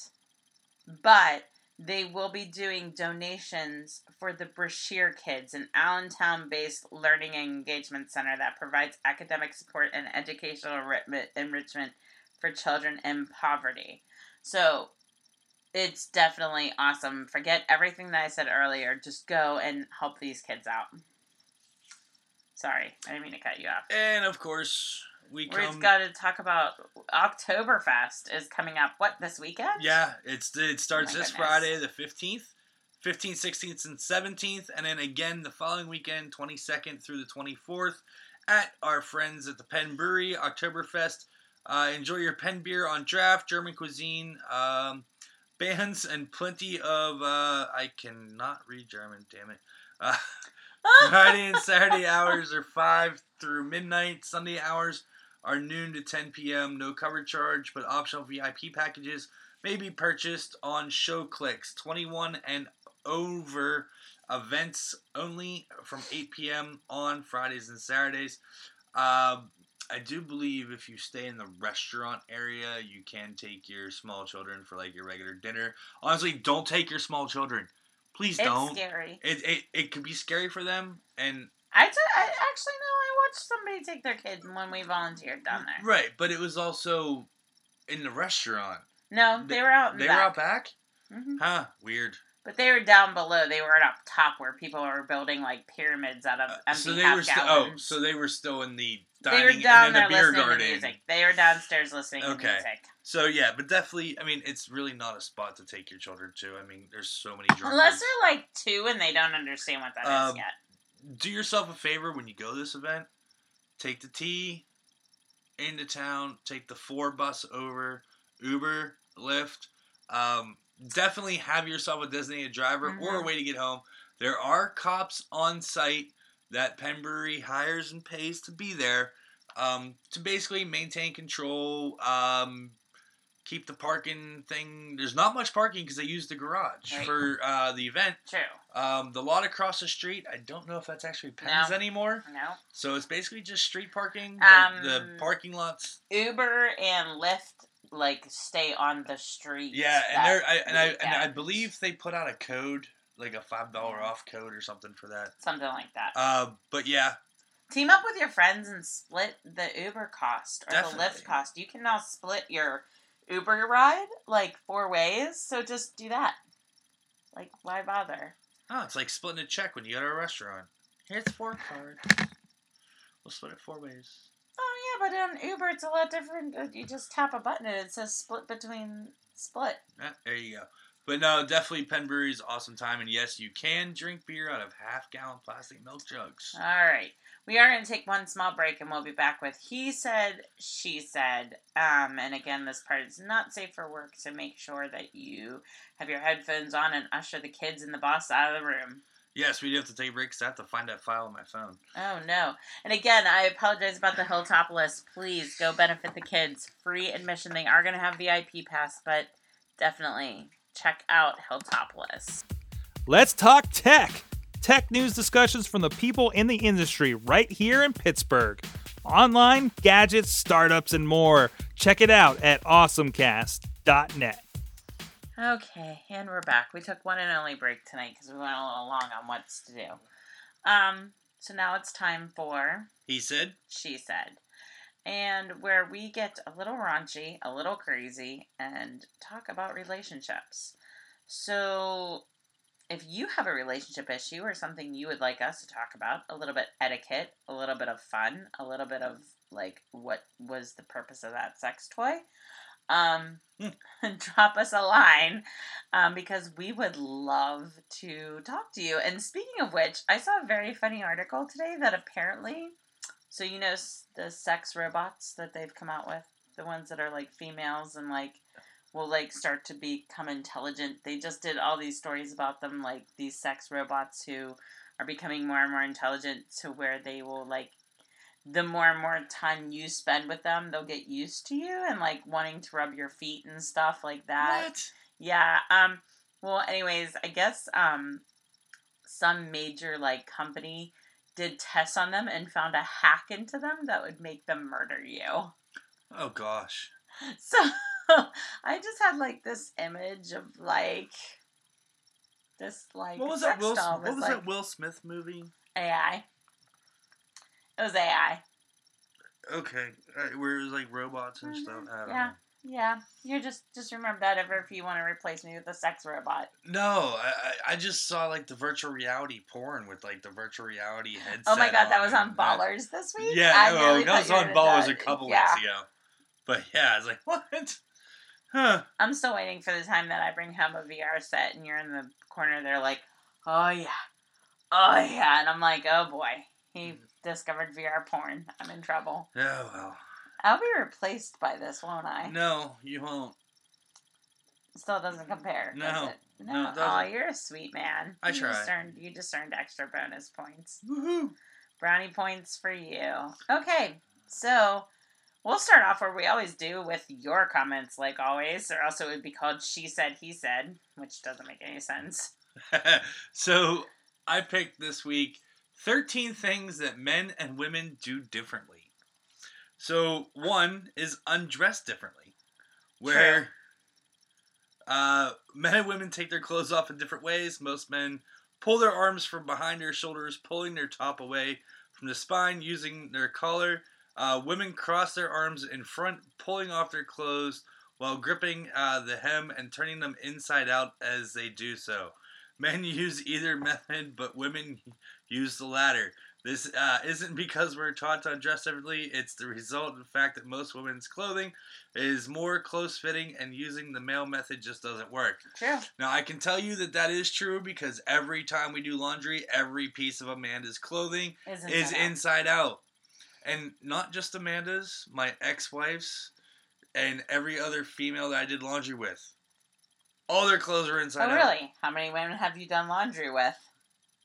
but they will be doing donations for the Brashear Kids, an Allentown based learning and engagement center that provides academic support and educational enrichment for children in poverty. So it's definitely awesome. Forget everything that I said earlier. Just go and help these kids out. Sorry, I didn't mean to cut you off. And of course, we We've got to talk about Oktoberfest is coming up. What this weekend? Yeah, it's it starts my this goodness. Friday, the fifteenth, fifteenth, sixteenth, and seventeenth, and then again the following weekend, twenty second through the twenty fourth, at our friends at the Penn Brewery Oktoberfest. Uh, enjoy your Penn beer on draft, German cuisine, um, bands, and plenty of. Uh, I cannot read German. Damn it. Uh, [LAUGHS] Friday and Saturday hours are 5 through midnight. Sunday hours are noon to 10 p.m. No cover charge, but optional VIP packages may be purchased on ShowClix 21 and over events only from 8 p.m. on Fridays and Saturdays. Um, I do believe if you stay in the restaurant area, you can take your small children for like your regular dinner. Honestly, don't take your small children. Please don't. It's scary. It, it it could be scary for them, and I, t- I actually know I watched somebody take their kid when we volunteered down there. right, but it was also in the restaurant. No, they were out They the were out back, hmm huh? Weird. But they were down below. They weren't up top where people were building like pyramids out of Uh, empty so they half were still. Oh, so they were still in the they were down and there the beer listening garden. to music. They were downstairs listening Okay. to music. So yeah, but definitely, I mean, it's really not a spot to take your children to. I mean, there's so many. Unless they're like two and they don't understand what that is Um, yet. Do yourself a favor when you go to this event. Take the T into town. Take the four bus over. Uber, Lyft. Um, definitely have yourself a designated driver or a Mhm. way to get home. There are cops on site that Penn Brewery hires and pays to be there um, to basically maintain control. Um, keep the parking thing. There's not much parking because they use the garage Right. for uh, the event. True. Um, the lot across the street, I don't know if that's actually Penn's No. anymore. No. So it's basically just street parking. Um, the, the parking lots. Uber and Lyft like stay on the street. Yeah, and they're I, and I and I believe they put out a code, like a five dollar off code or something for that. something like that. Uh, but yeah, Team up with your friends and split the Uber cost or the Definitely. Lyft cost. You can now split your Uber ride like four ways. So just do that. Like, why bother? oh, it's like splitting a check when you go to a restaurant. Here's four cards. We'll split it four ways. Oh yeah, but on Uber it's a lot different. Uh, You just tap a button and it says split between split. There you go. But no, definitely Penn Brewery's awesome time, and yes, you can drink beer out of half gallon plastic milk jugs. All right. We are going to take one small break and we'll be back with He Said, She Said. Um, and again, this part is not safe for work, so make sure that you have your headphones on and usher the kids and the boss out of the room. Yes, we do have to take breaks. I have to find that file on my phone. Oh no. And again, I apologize about the Hilltopolis. Please go benefit the kids. Free admission. They are going to have VIP pass, but definitely check out Hilltopolis. Let's talk tech. Tech news discussions from the people in the industry right here in Pittsburgh. Online, gadgets, startups, and more. Check it out at awesomecast.net. Okay, and we're back. We took one and only break tonight because we went a little long on what's to do. Um, so now it's time for He said, She Said. And where we get a little raunchy, a little crazy, and talk about relationships. So if you have a relationship issue or something you would like us to talk about, a little bit etiquette, a little bit of fun, a little bit of like what was the purpose of that sex toy, um, [LAUGHS] drop us a line um, because we would love to talk to you. And speaking of which, I saw a very funny article today that apparently, so you know the sex robots that they've come out with, the ones that are like females and like will like start to become intelligent. They just did all these stories about them, like these sex robots who are becoming more and more intelligent to where they will like the more and more time you spend with them, they'll get used to you and like wanting to rub your feet and stuff like that. What? Yeah. Um. Well, anyways, I guess um, some major like company did tests on them and found a hack into them that would make them murder you. Oh gosh. [LAUGHS] So [LAUGHS] I just had like this image of like this like What was that sex Will? doll What was like, that Will Smith movie? AI. It was AI. Okay, uh, where it was like robots and Mhm, stuff. I don't yeah. know. Yeah, you just just remember that ever if you want to replace me with a sex robot. No, I, I I just saw like the virtual reality porn with like the virtual reality headset. Oh my god, that was on and Ballers this week. Yeah, I no, really that was on Ballers done. a couple yeah. weeks ago. But yeah, I was like, [LAUGHS] what? Huh? I'm still waiting for the time that I bring home a VR set and you're in the corner there like, oh yeah, oh yeah, and I'm like, oh boy, he Mm-hmm. discovered VR porn. I'm in trouble. Oh well. I'll be replaced by this, won't I? No, you won't. Still doesn't compare. No. Does it? No, No. it oh, you're a sweet man. I you try. Just earned, you just earned extra bonus points. Woohoo! Brownie points for you. Okay, so we'll start off where we always do with your comments, like always, or else it would be called She Said, He Said, which doesn't make any sense. [LAUGHS] so I picked this week 13 things that men and women do differently. So one is undress differently, where uh, men and women take their clothes off in different ways. Most men pull their arms from behind their shoulders, pulling their top away from the spine using their collar. Uh, women cross their arms in front, pulling off their clothes while gripping uh, the hem and turning them inside out as they do so. Men [LAUGHS] use either method, but women use the latter. This uh, isn't because we're taught to undress differently, it's the result of the fact that most women's clothing is more close fitting and using the male method just doesn't work. True. Now, I can tell you that that is true because every time we do laundry, every piece of Amanda's clothing is that- inside out. And not just Amanda's, my ex wife's, and every other female that I did laundry with. All their clothes are inside Oh, out. really? How many women have you done laundry with?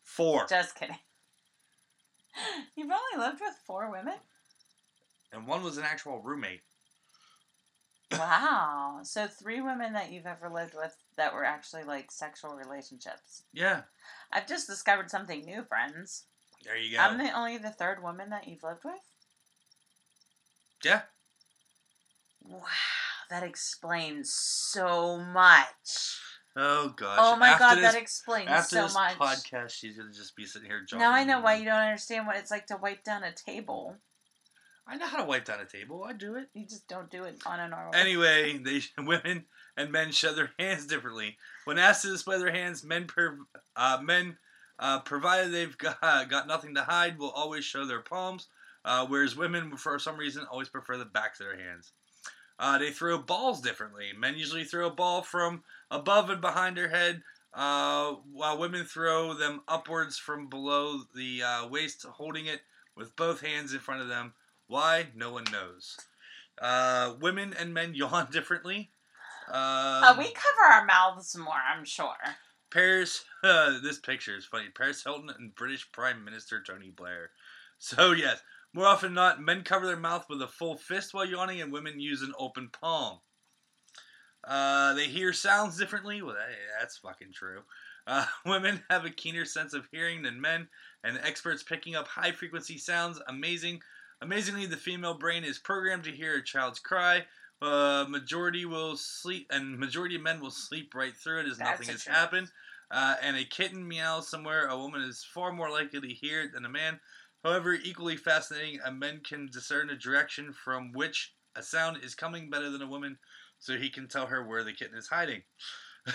Four. Just kidding. [LAUGHS] You've only lived with four women? And one was an actual roommate. Wow. So three women that you've ever lived with that were actually like sexual relationships. Yeah. I've just discovered something new, friends. There you go. I'm the only the third woman that you've lived with. Yeah. Wow, that explains so much. Oh gosh. Oh my After god, this, that explains after so this much. podcast, she's gonna just be sitting here. now I know why you don't understand what it's like to wipe down a table. I know how to wipe down a table. I do it. You just don't do it on a normal. Anyway, [LAUGHS] they women and men show their hands differently. When asked to display their hands, men per, uh, men uh, provided they've got, [LAUGHS] got nothing to hide will always show their palms, uh, whereas women, for some reason, always prefer the backs of their hands. Uh, they throw balls differently. Men usually throw a ball from above and behind their head, uh, while women throw them upwards from below the uh, waist, holding it with both hands in front of them. Why? No one knows. Uh, women and men [LAUGHS] yawn differently. Um, Uh, we cover our mouths more, I'm sure. Paris. Uh, [LAUGHS] this picture is funny. Paris Hilton and British Prime Minister Tony Blair. So yes, more often than not, men cover their mouth with a full fist while yawning, and women use an open palm. Uh, they hear sounds differently. Well, hey, that's fucking true. Uh, [LAUGHS] women have a keener sense of hearing than men, and experts picking up high frequency sounds. Amazing. Amazingly, the female brain is programmed to hear a child's cry. Uh, majority will sleep, and majority of men will sleep right through it as That's nothing has happened. Uh, and a kitten meows somewhere, a woman is far more likely to hear it than a man. However, equally fascinating, a man can discern a direction from which a sound is coming better than a woman, so he can tell her where the kitten is hiding. [LAUGHS]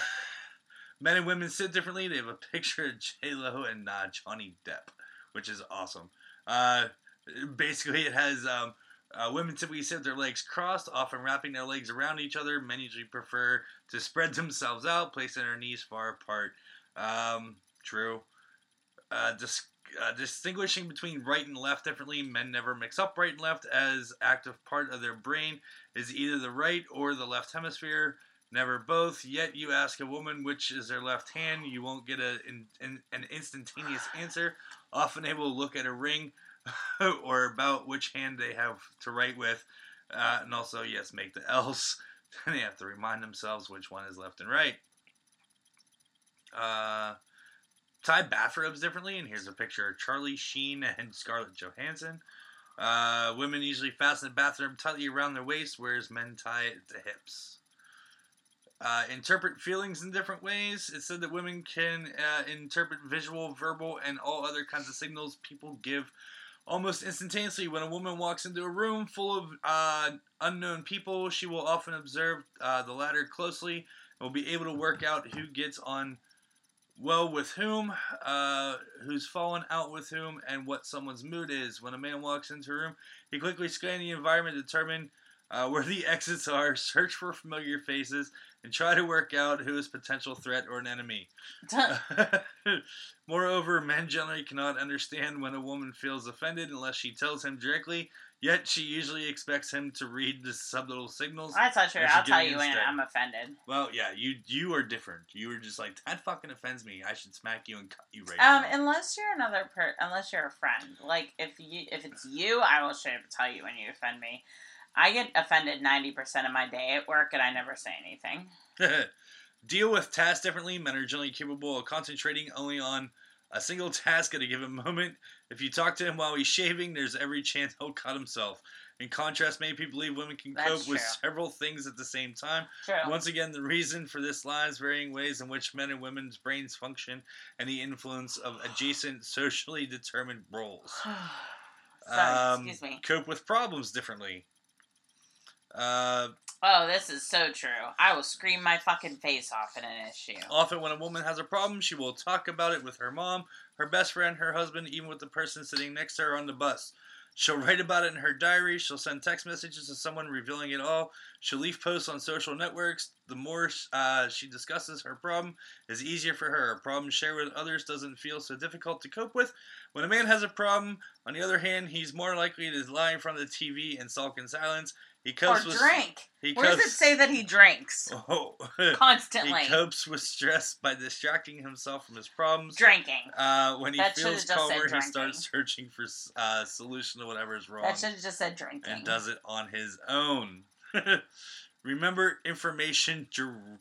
Men and women sit differently. They have a picture of J Lo and uh, Johnny Depp, which is awesome. Uh, basically, it has um, uh, women typically sit with their legs crossed, often wrapping their legs around each other. Men usually prefer to spread themselves out, placing their knees far apart. Um, true. Uh, uh, distinguishing between right and left differently, men never mix up right and left, as active part of their brain is either the right or the left hemisphere. Never both. Yet you ask a woman which is their left hand, you won't get a, in, in, an instantaneous answer. Often they will look at a ring [LAUGHS] or about which hand they have to write with, uh, and also yes, make the else. Then [LAUGHS] they have to remind themselves which one is left and right. Uh, tie bathrobes differently, and here's a picture of Charlie Sheen and Scarlett Johansson. Uh, women usually fasten the bathrobe tightly around their waist, whereas men tie it to hips. Uh, interpret feelings in different ways. It said that women can uh, interpret visual, verbal, and all other kinds of signals people give almost instantaneously. When a woman walks into a room full of uh, unknown people, she will often observe uh, the latter closely and will be able to work out who gets on well with whom, uh, who's fallen out with whom, and what someone's mood is. When a man walks into a room, he quickly scans the environment to determine uh, [LAUGHS] where the exits are, search for familiar faces, and try to work out who is potential threat or an enemy. [LAUGHS] [LAUGHS] Moreover, men generally cannot understand when a woman feels offended unless she tells him directly. Yet she usually expects him to read the subtle signals. That's not true. I'll tell you when. I'm offended. Well, yeah, you you are different. You were just like that fucking offends me. I should smack you and cut you right Um, now. unless you're another per, unless you're a friend. Like if you if it's you, I will straight up tell you when you offend me. I get offended ninety percent of my day at work, and I never say anything. [LAUGHS] Deal with tasks differently. Men are generally capable of concentrating only on a single task at a given [LAUGHS] moment. If you talk to him while he's shaving, there's every chance he'll cut himself. In contrast, many people believe women can That's cope with several things at the same time. True. Once again, the reason for this lies varying ways in which men and women's brains function and the influence of adjacent socially determined roles. [SIGHS] Sorry, Um, excuse me. Cope with problems differently. Uh, Oh, this is so true. I will scream my fucking face off in an issue. Often, when a woman has a problem, she will talk about it with her mom, her best friend, her husband, even with the person sitting next to her on the bus. She'll write about it in her diary. She'll send text messages to someone revealing it all. She'll leave posts on social networks. The more uh, she discusses her problem, is easier for her. A problem shared with others doesn't feel so difficult to cope with. When a man has a problem, on the other hand, he's more likely to lie in front of the TV and sulk in silence. He Or copes with drink. He Where does it say that he drinks [LAUGHS] Oh. constantly? He copes with stress by distracting himself from his problems. Drinking. Uh, when he That feels calmer, he starts searching for uh, solution to whatever is wrong That should have just said drinking. and does it on his own. [LAUGHS] Remember information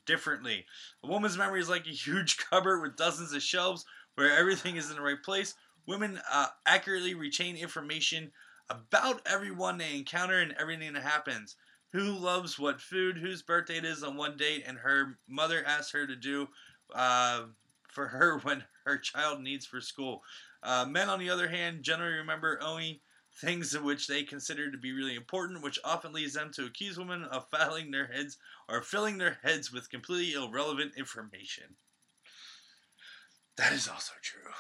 differently. A woman's memory is like a huge [LAUGHS] cupboard with dozens of shelves where everything is in the right place. Women uh, accurately retain information about everyone they encounter and everything that happens. Who loves what food, whose birthday it is on one date, and her mother asks her to do uh, for her [LAUGHS] when her child needs for school. Uh, men, on the other hand, generally remember only things in which they consider to be really important, which often leads them to accuse women of filling their heads or filling their heads with completely irrelevant information. That is also true.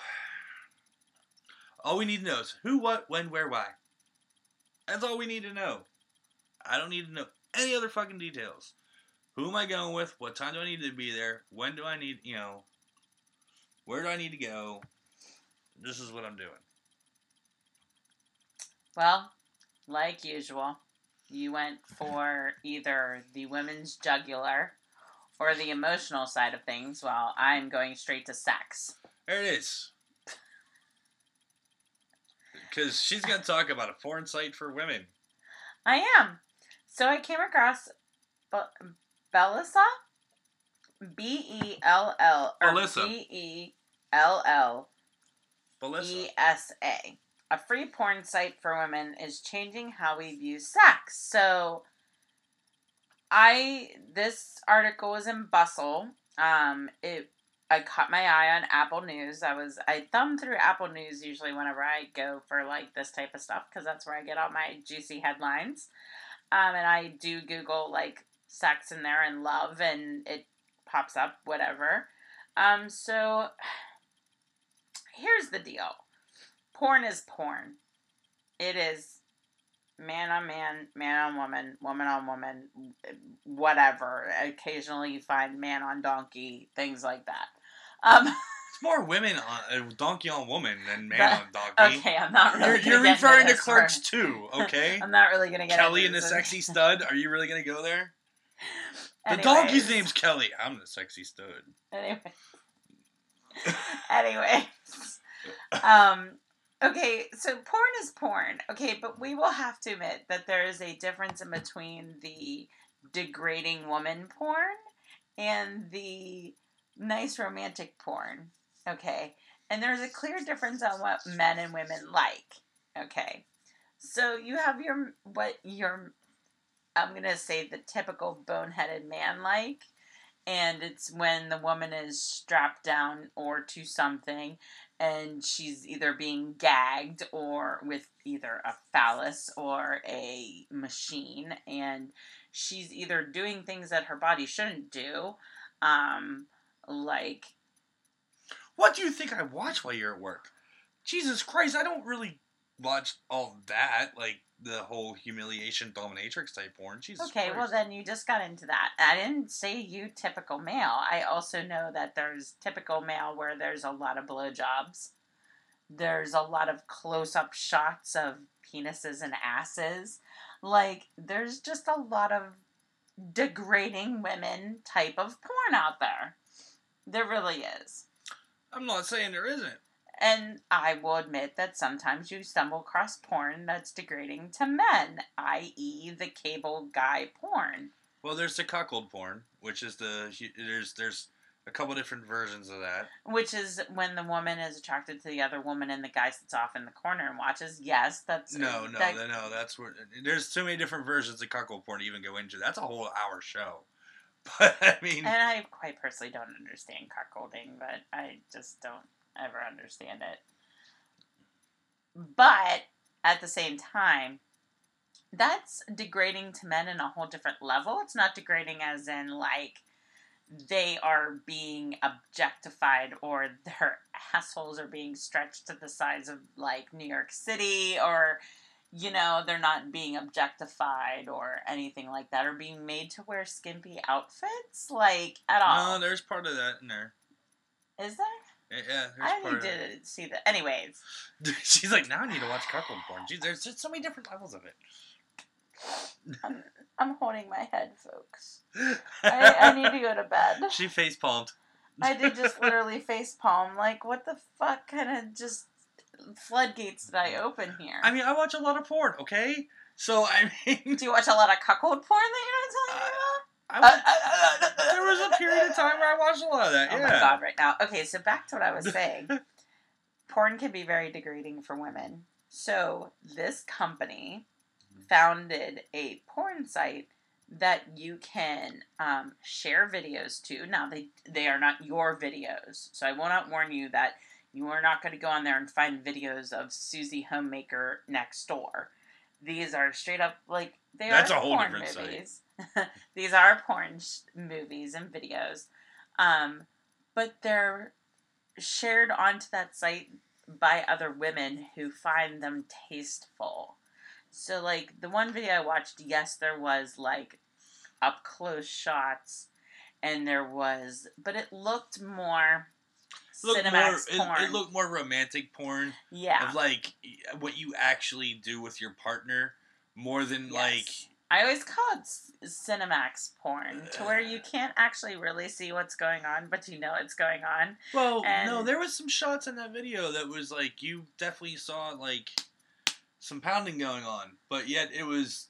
All we need to know is who, what, when, where, why. That's all we need to know. I don't need to know any other fucking details. Who am I going with? What time do I need to be there? When do I need, you know, where do I need to go? This is what I'm doing. Well, like usual, you went for either the women's jugular or the emotional side of things, while I'm going straight to sex. There it is. Because she's going to talk about a porn site for women. I am. So I came across Be- Bellissa? B E L L or. B E L L. E S A. A free porn site for women is changing how we view sex. So I this article was in Bustle. Um it I caught my eye on Apple News. I was I thumb through Apple News usually whenever I go for like this type of stuff because that's where I get all my juicy headlines. Um, and I do Google like sex in there and love, and it pops up whatever. Um, so here's the deal. Porn is porn. It is man on man, man on woman, woman on woman, whatever. Occasionally you find man on donkey, things like that. Um, It's more women on uh, donkey on woman than man That- on donkey. okay, I'm not really. You're, you're referring to Clerks II, okay? [LAUGHS] I'm not really gonna get Kelly and the sexy stud. Are you really gonna go there? [LAUGHS] The Anyways. donkey's name's Kelly. I'm the sexy stud. Anyway. [LAUGHS] anyway. Um okay, so porn is porn. Okay, but we will have to admit that there is a difference in between the degrading woman porn and the nice romantic porn. Okay. And there's a clear difference on what men and women like. Okay. So you have your what your I'm gonna say the typical boneheaded man like and it's when the woman is strapped down or to something and she's either being gagged or with either a phallus or a machine and she's either doing things that her body shouldn't do um like What do you think I watch while you're at work? Jesus Christ, I don't really watch all that, like the whole humiliation dominatrix type porn. Jesus okay well then you just got into that. I didn't say you typical male. I also know that there's typical male where there's a lot of blowjobs. There's a lot of close-up shots of penises and asses. Like there's just a lot of degrading women type of porn out there there really is I'm not saying there isn't. and I will admit that sometimes you stumble across porn that's degrading to men, i.e., the cable guy porn. Well, there's the cuckold porn, which is the there's there's a couple different versions of that. Which is when the woman is attracted to the other woman and the guy sits off in the corner and watches. Yes, that's No, no, that- no, that's where there's so many different versions of cuckold porn to even go into. That's a whole hour show. [LAUGHS] But I mean, And I quite personally don't understand cuckolding, but I just don't ever understand it. But at the same time, that's degrading to men in a whole different level. It's not degrading as in like they are being objectified or their [LAUGHS] assholes are being stretched to the size of like New York City or you know, they're not being objectified or anything like that, or being made to wear skimpy outfits, like at all. no, there's part of that in there. Is there? Yeah, I part need of that. to see that. Anyways, [LAUGHS] She's like, now I need to watch cuckold porn. Jeez, there's just so many different levels of it. I'm, I'm holding my head, folks. I, I need to go to bed. [LAUGHS] she face palmed. I did just literally face palm. Like, what the fuck kind of just floodgates did I open here? I mean, I watch a lot of porn. Okay, so I mean, [LAUGHS] Do you watch a lot of cuckold porn that you're not telling me I about? Uh, uh, uh, there was a period of time where I watched a lot of that. Oh yeah. my god, right now. Okay, so back to what I was [LAUGHS] saying. Porn can be very degrading for women. So this company founded a porn site that you can um, share videos to. Now they they are not your videos, so I will not warn you that you are not going to go on there and find videos of Susie Homemaker next door. These are straight up like they That's are a whole porn different movies. [LAUGHS] These are porn sh- movies and videos, um, but they're shared onto that site by other women who find them tasteful. So, like the one video I watched, yes, there was like up close shots, and there was, but it looked more Looked more, Cinemax it, porn. it looked more romantic porn yeah, of like what you actually do with your partner more than like Yes. I always call it Cinemax porn, to where you can't actually really see what's going on, but you know it's going on. Well, no, And- there was some shots in that video that was like you definitely saw like some pounding going on, but yet it was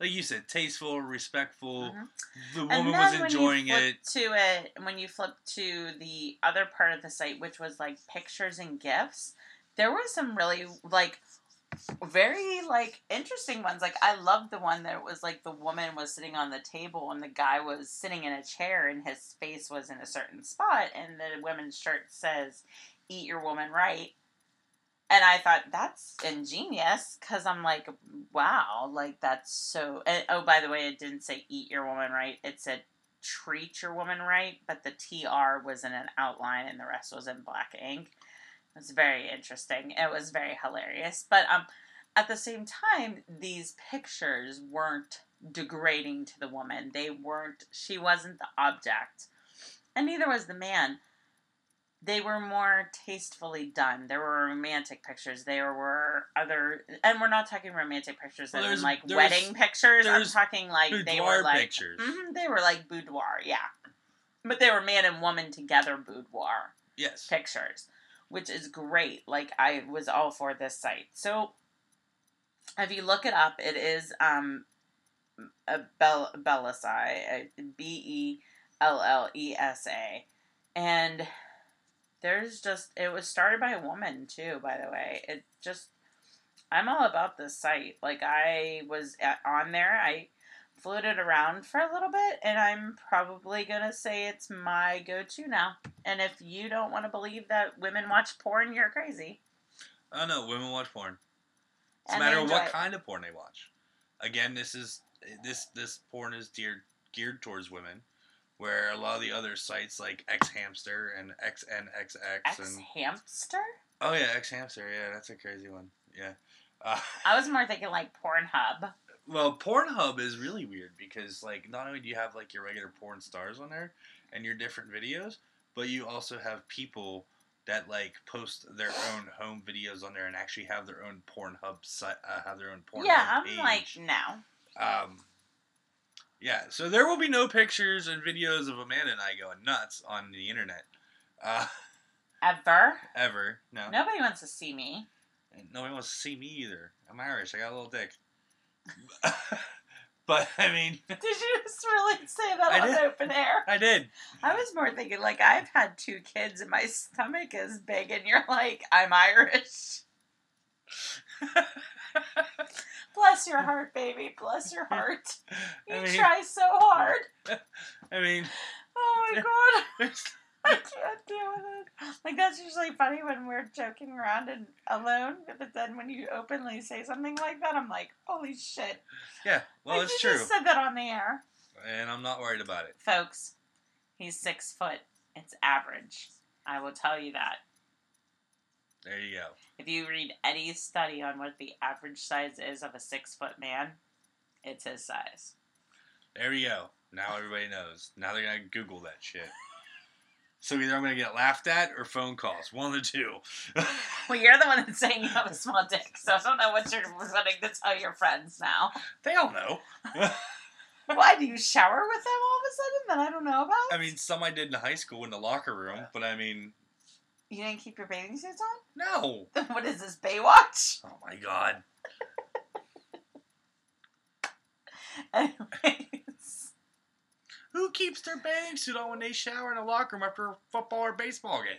like you said, tasteful, respectful. Mhm. The woman was when enjoying you flip it. to it when you flip to the other part of the site, which was like pictures and gifts, There were some really like very like interesting ones. Like I loved the one that was like the woman was sitting on the table and the guy was sitting in a chair and his face was in a certain spot and the women's shirt says "Eat your woman right." And I thought that's ingenious because I'm like, wow, like that's so. And, oh, by the way, it didn't say "Eat your woman right." It said treat your woman right, but the TR was in an outline and the rest was in black ink. It was very interesting. It was very hilarious. But um, at the same time, these pictures weren't degrading to the woman. They weren't, she wasn't the object. And neither was the man. They were more tastefully done. There were romantic pictures. There were other, and we're not talking romantic pictures Well, there's- like there's- wedding pictures. I'm talking like they were like pictures. Mhm, they were like boudoir, yeah. But they were man and woman together boudoir Yes. pictures, which is great. Like I was all for this site. So if you look it up, it is um a Bell Bellasai, B E L L E S A, and there's just it was started by a woman too. By the way, it just I'm all about this site. Like I was at, on there, I floated around for a little bit, and I'm probably gonna say it's my go-to now. And if you don't want to believe that women watch porn, you're crazy. Oh, I don't know. Women watch porn. It's a matter of what it. kind of porn they watch. Again, this is this this porn is geared geared towards women, where a lot of the other sites like X Hamster and XNXX Ex and hamster? oh yeah, X Hamster. Yeah, that's a crazy one. Yeah. Uh, I was more thinking like Pornhub. well, Pornhub is really weird because like not only do you have like your regular porn stars on there and your different videos, but you also have people that like post their own home videos on there and actually have their own Pornhub site, uh, have their own Pornhub yeah, I'm page. like no. Um, yeah, so there will be no pictures and videos of Amanda and I going nuts on the internet. Uh, Ever. ever. No. Nobody wants to see me. And Nobody wants to see me either. I'm Irish. I got a little dick. [LAUGHS] but, I mean, [LAUGHS] Did you just really say that I on did. open air? I did. I was more thinking like I've had two kids and my stomach is big, and you're like I'm Irish. [LAUGHS] Bless your heart, baby. Bless your heart. [LAUGHS] You I mean, try so hard. [LAUGHS] I mean, Oh my god. [LAUGHS] I can't deal with it. Like that's usually funny when we're joking around and alone, but then when you openly say something like that, I'm like, holy shit. yeah, well, like, it's you true. just said that on the air. And I'm not worried about it. Folks, he's six foot. It's average. I will tell you that. There you go. If you read Eddie's study on what the average size is of a six foot man, it's his size. There you go. Now everybody knows. Now they're going to Google that shit. So either I'm going to get laughed at or phone calls. One of the two. [LAUGHS] Well, you're the one that's saying you have a small dick, so I don't know what you're wanting to tell your friends now. they all know. [LAUGHS] Why do you shower with them all of a sudden that I don't know about? I mean, some I did in high school in the locker room, but I mean, you didn't keep your bathing suits on? [LAUGHS] no. on. What is this Baywatch? Oh my god. Anyways, Who keeps their bathing suit on when they shower in a locker room after a football or baseball game?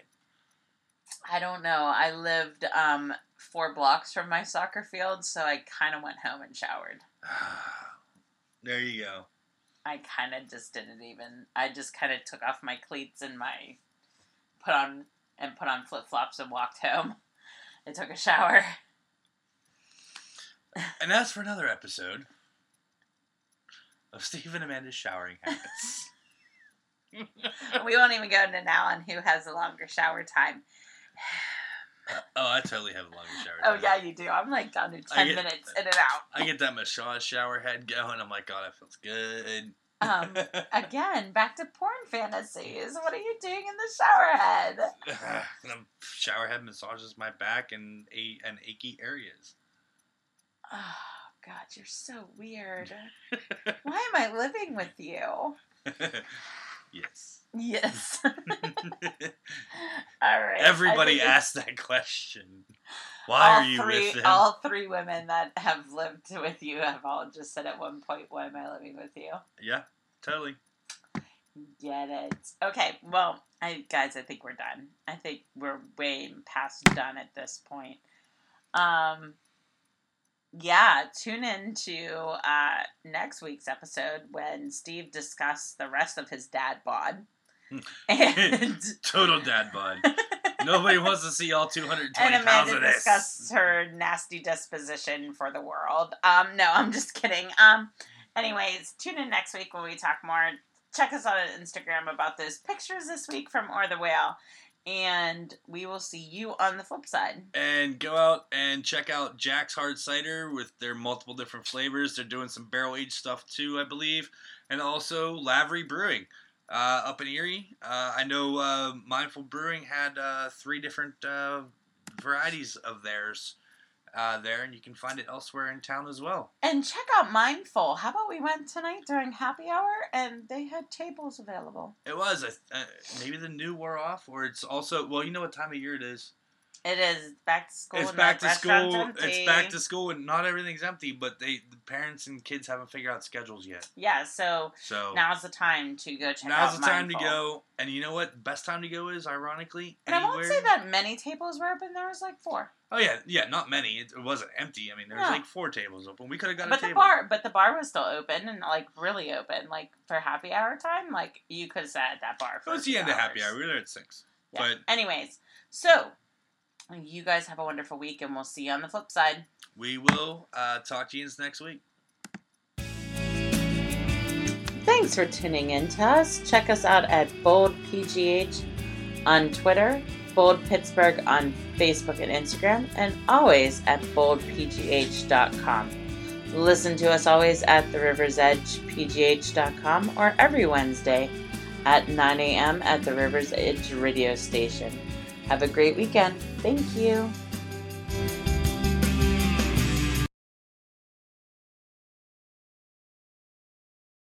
I don't know. I lived um, four blocks from my soccer field, so I kind of went home and showered. [SIGHS] there you go. I kind of just didn't even. I just kind of took off my cleats and my put on and put on flip flops and walked home. [LAUGHS] I took a shower. [LAUGHS] And that's for another episode of Steve and Amanda's showering habits. [LAUGHS] we won't even go into now on who has the longer shower time. [SIGHS] oh, I totally have a longer shower. Oh time. yeah, you do. I'm like down to ten get- minutes in and out. I get that massage shower head going. I'm like, God, that feels good. Um, [LAUGHS] again, back to porn fantasies. What are you doing in the shower head? the [SIGHS] shower head massages my back and a and achy areas. Oh God, you're so weird. [LAUGHS] Why am I living with you? [LAUGHS] yes. Yes. All right. Everybody asks that question. Why all are you three, with him? All three women that have lived with you have all just said at one point, "Why am I living with you?" Yeah, totally. Get it? Okay. Well, I guys, I think we're done. I think we're way past done at this point. Um. Yeah, tune in to uh, next week's episode when Steve discussed the rest of his dad bod. [LAUGHS] and [LAUGHS] Total dad bod. [LAUGHS] Nobody wants to see all 220 and pounds of this. her nasty disposition for the world. Um, no, I'm just kidding. Um, anyways, tune in next week when we talk more check us out on Instagram about those pictures this week from Or the Whale. And we will see you on the flip side. And go out and check out Jack's Hard Cider with their multiple different flavors. They're doing some barrel aged stuff too, I believe. And also Lavery Brewing uh, up in Erie. Uh, I know uh, Mindful Brewing had uh, three different uh, varieties of theirs uh, there, and you can find it elsewhere in town as well. And check out Mindful. How about we went tonight during happy hour and they had tables available? It was uh, maybe the new wore off, or it's also well, you know what time of year it is. It is back to school. It's and back to school. restaurant's It's back to school, and not everything's empty. But they, the parents and kids haven't figured out schedules yet. Yeah, so So now's the time to go check out. now's the time to go. And you know what? Best time to go is, ironically, And I won't say that many tables were open. There was like four. Oh yeah, yeah, not many. It, it wasn't empty. I mean, there was No. like four tables open. We could have got But a the table. bar, but the bar was still open and like really open, like for happy hour time. Like you could have sat at that bar It was the end of happy hours. hour. We were there at six. Yeah. But anyways, so you guys have a wonderful week, and we'll see you on the flip side. we will uh, talk to you next week. Thanks for tuning in to us. Check us out at Bold PGH on Twitter, Bold Pittsburgh on Facebook and Instagram, and always at boldpgh.com. Listen to us always at the River's Edge PGH.com or every Wednesday at 9 a.m. at the River's Edge radio station. Have a great weekend. Thank you.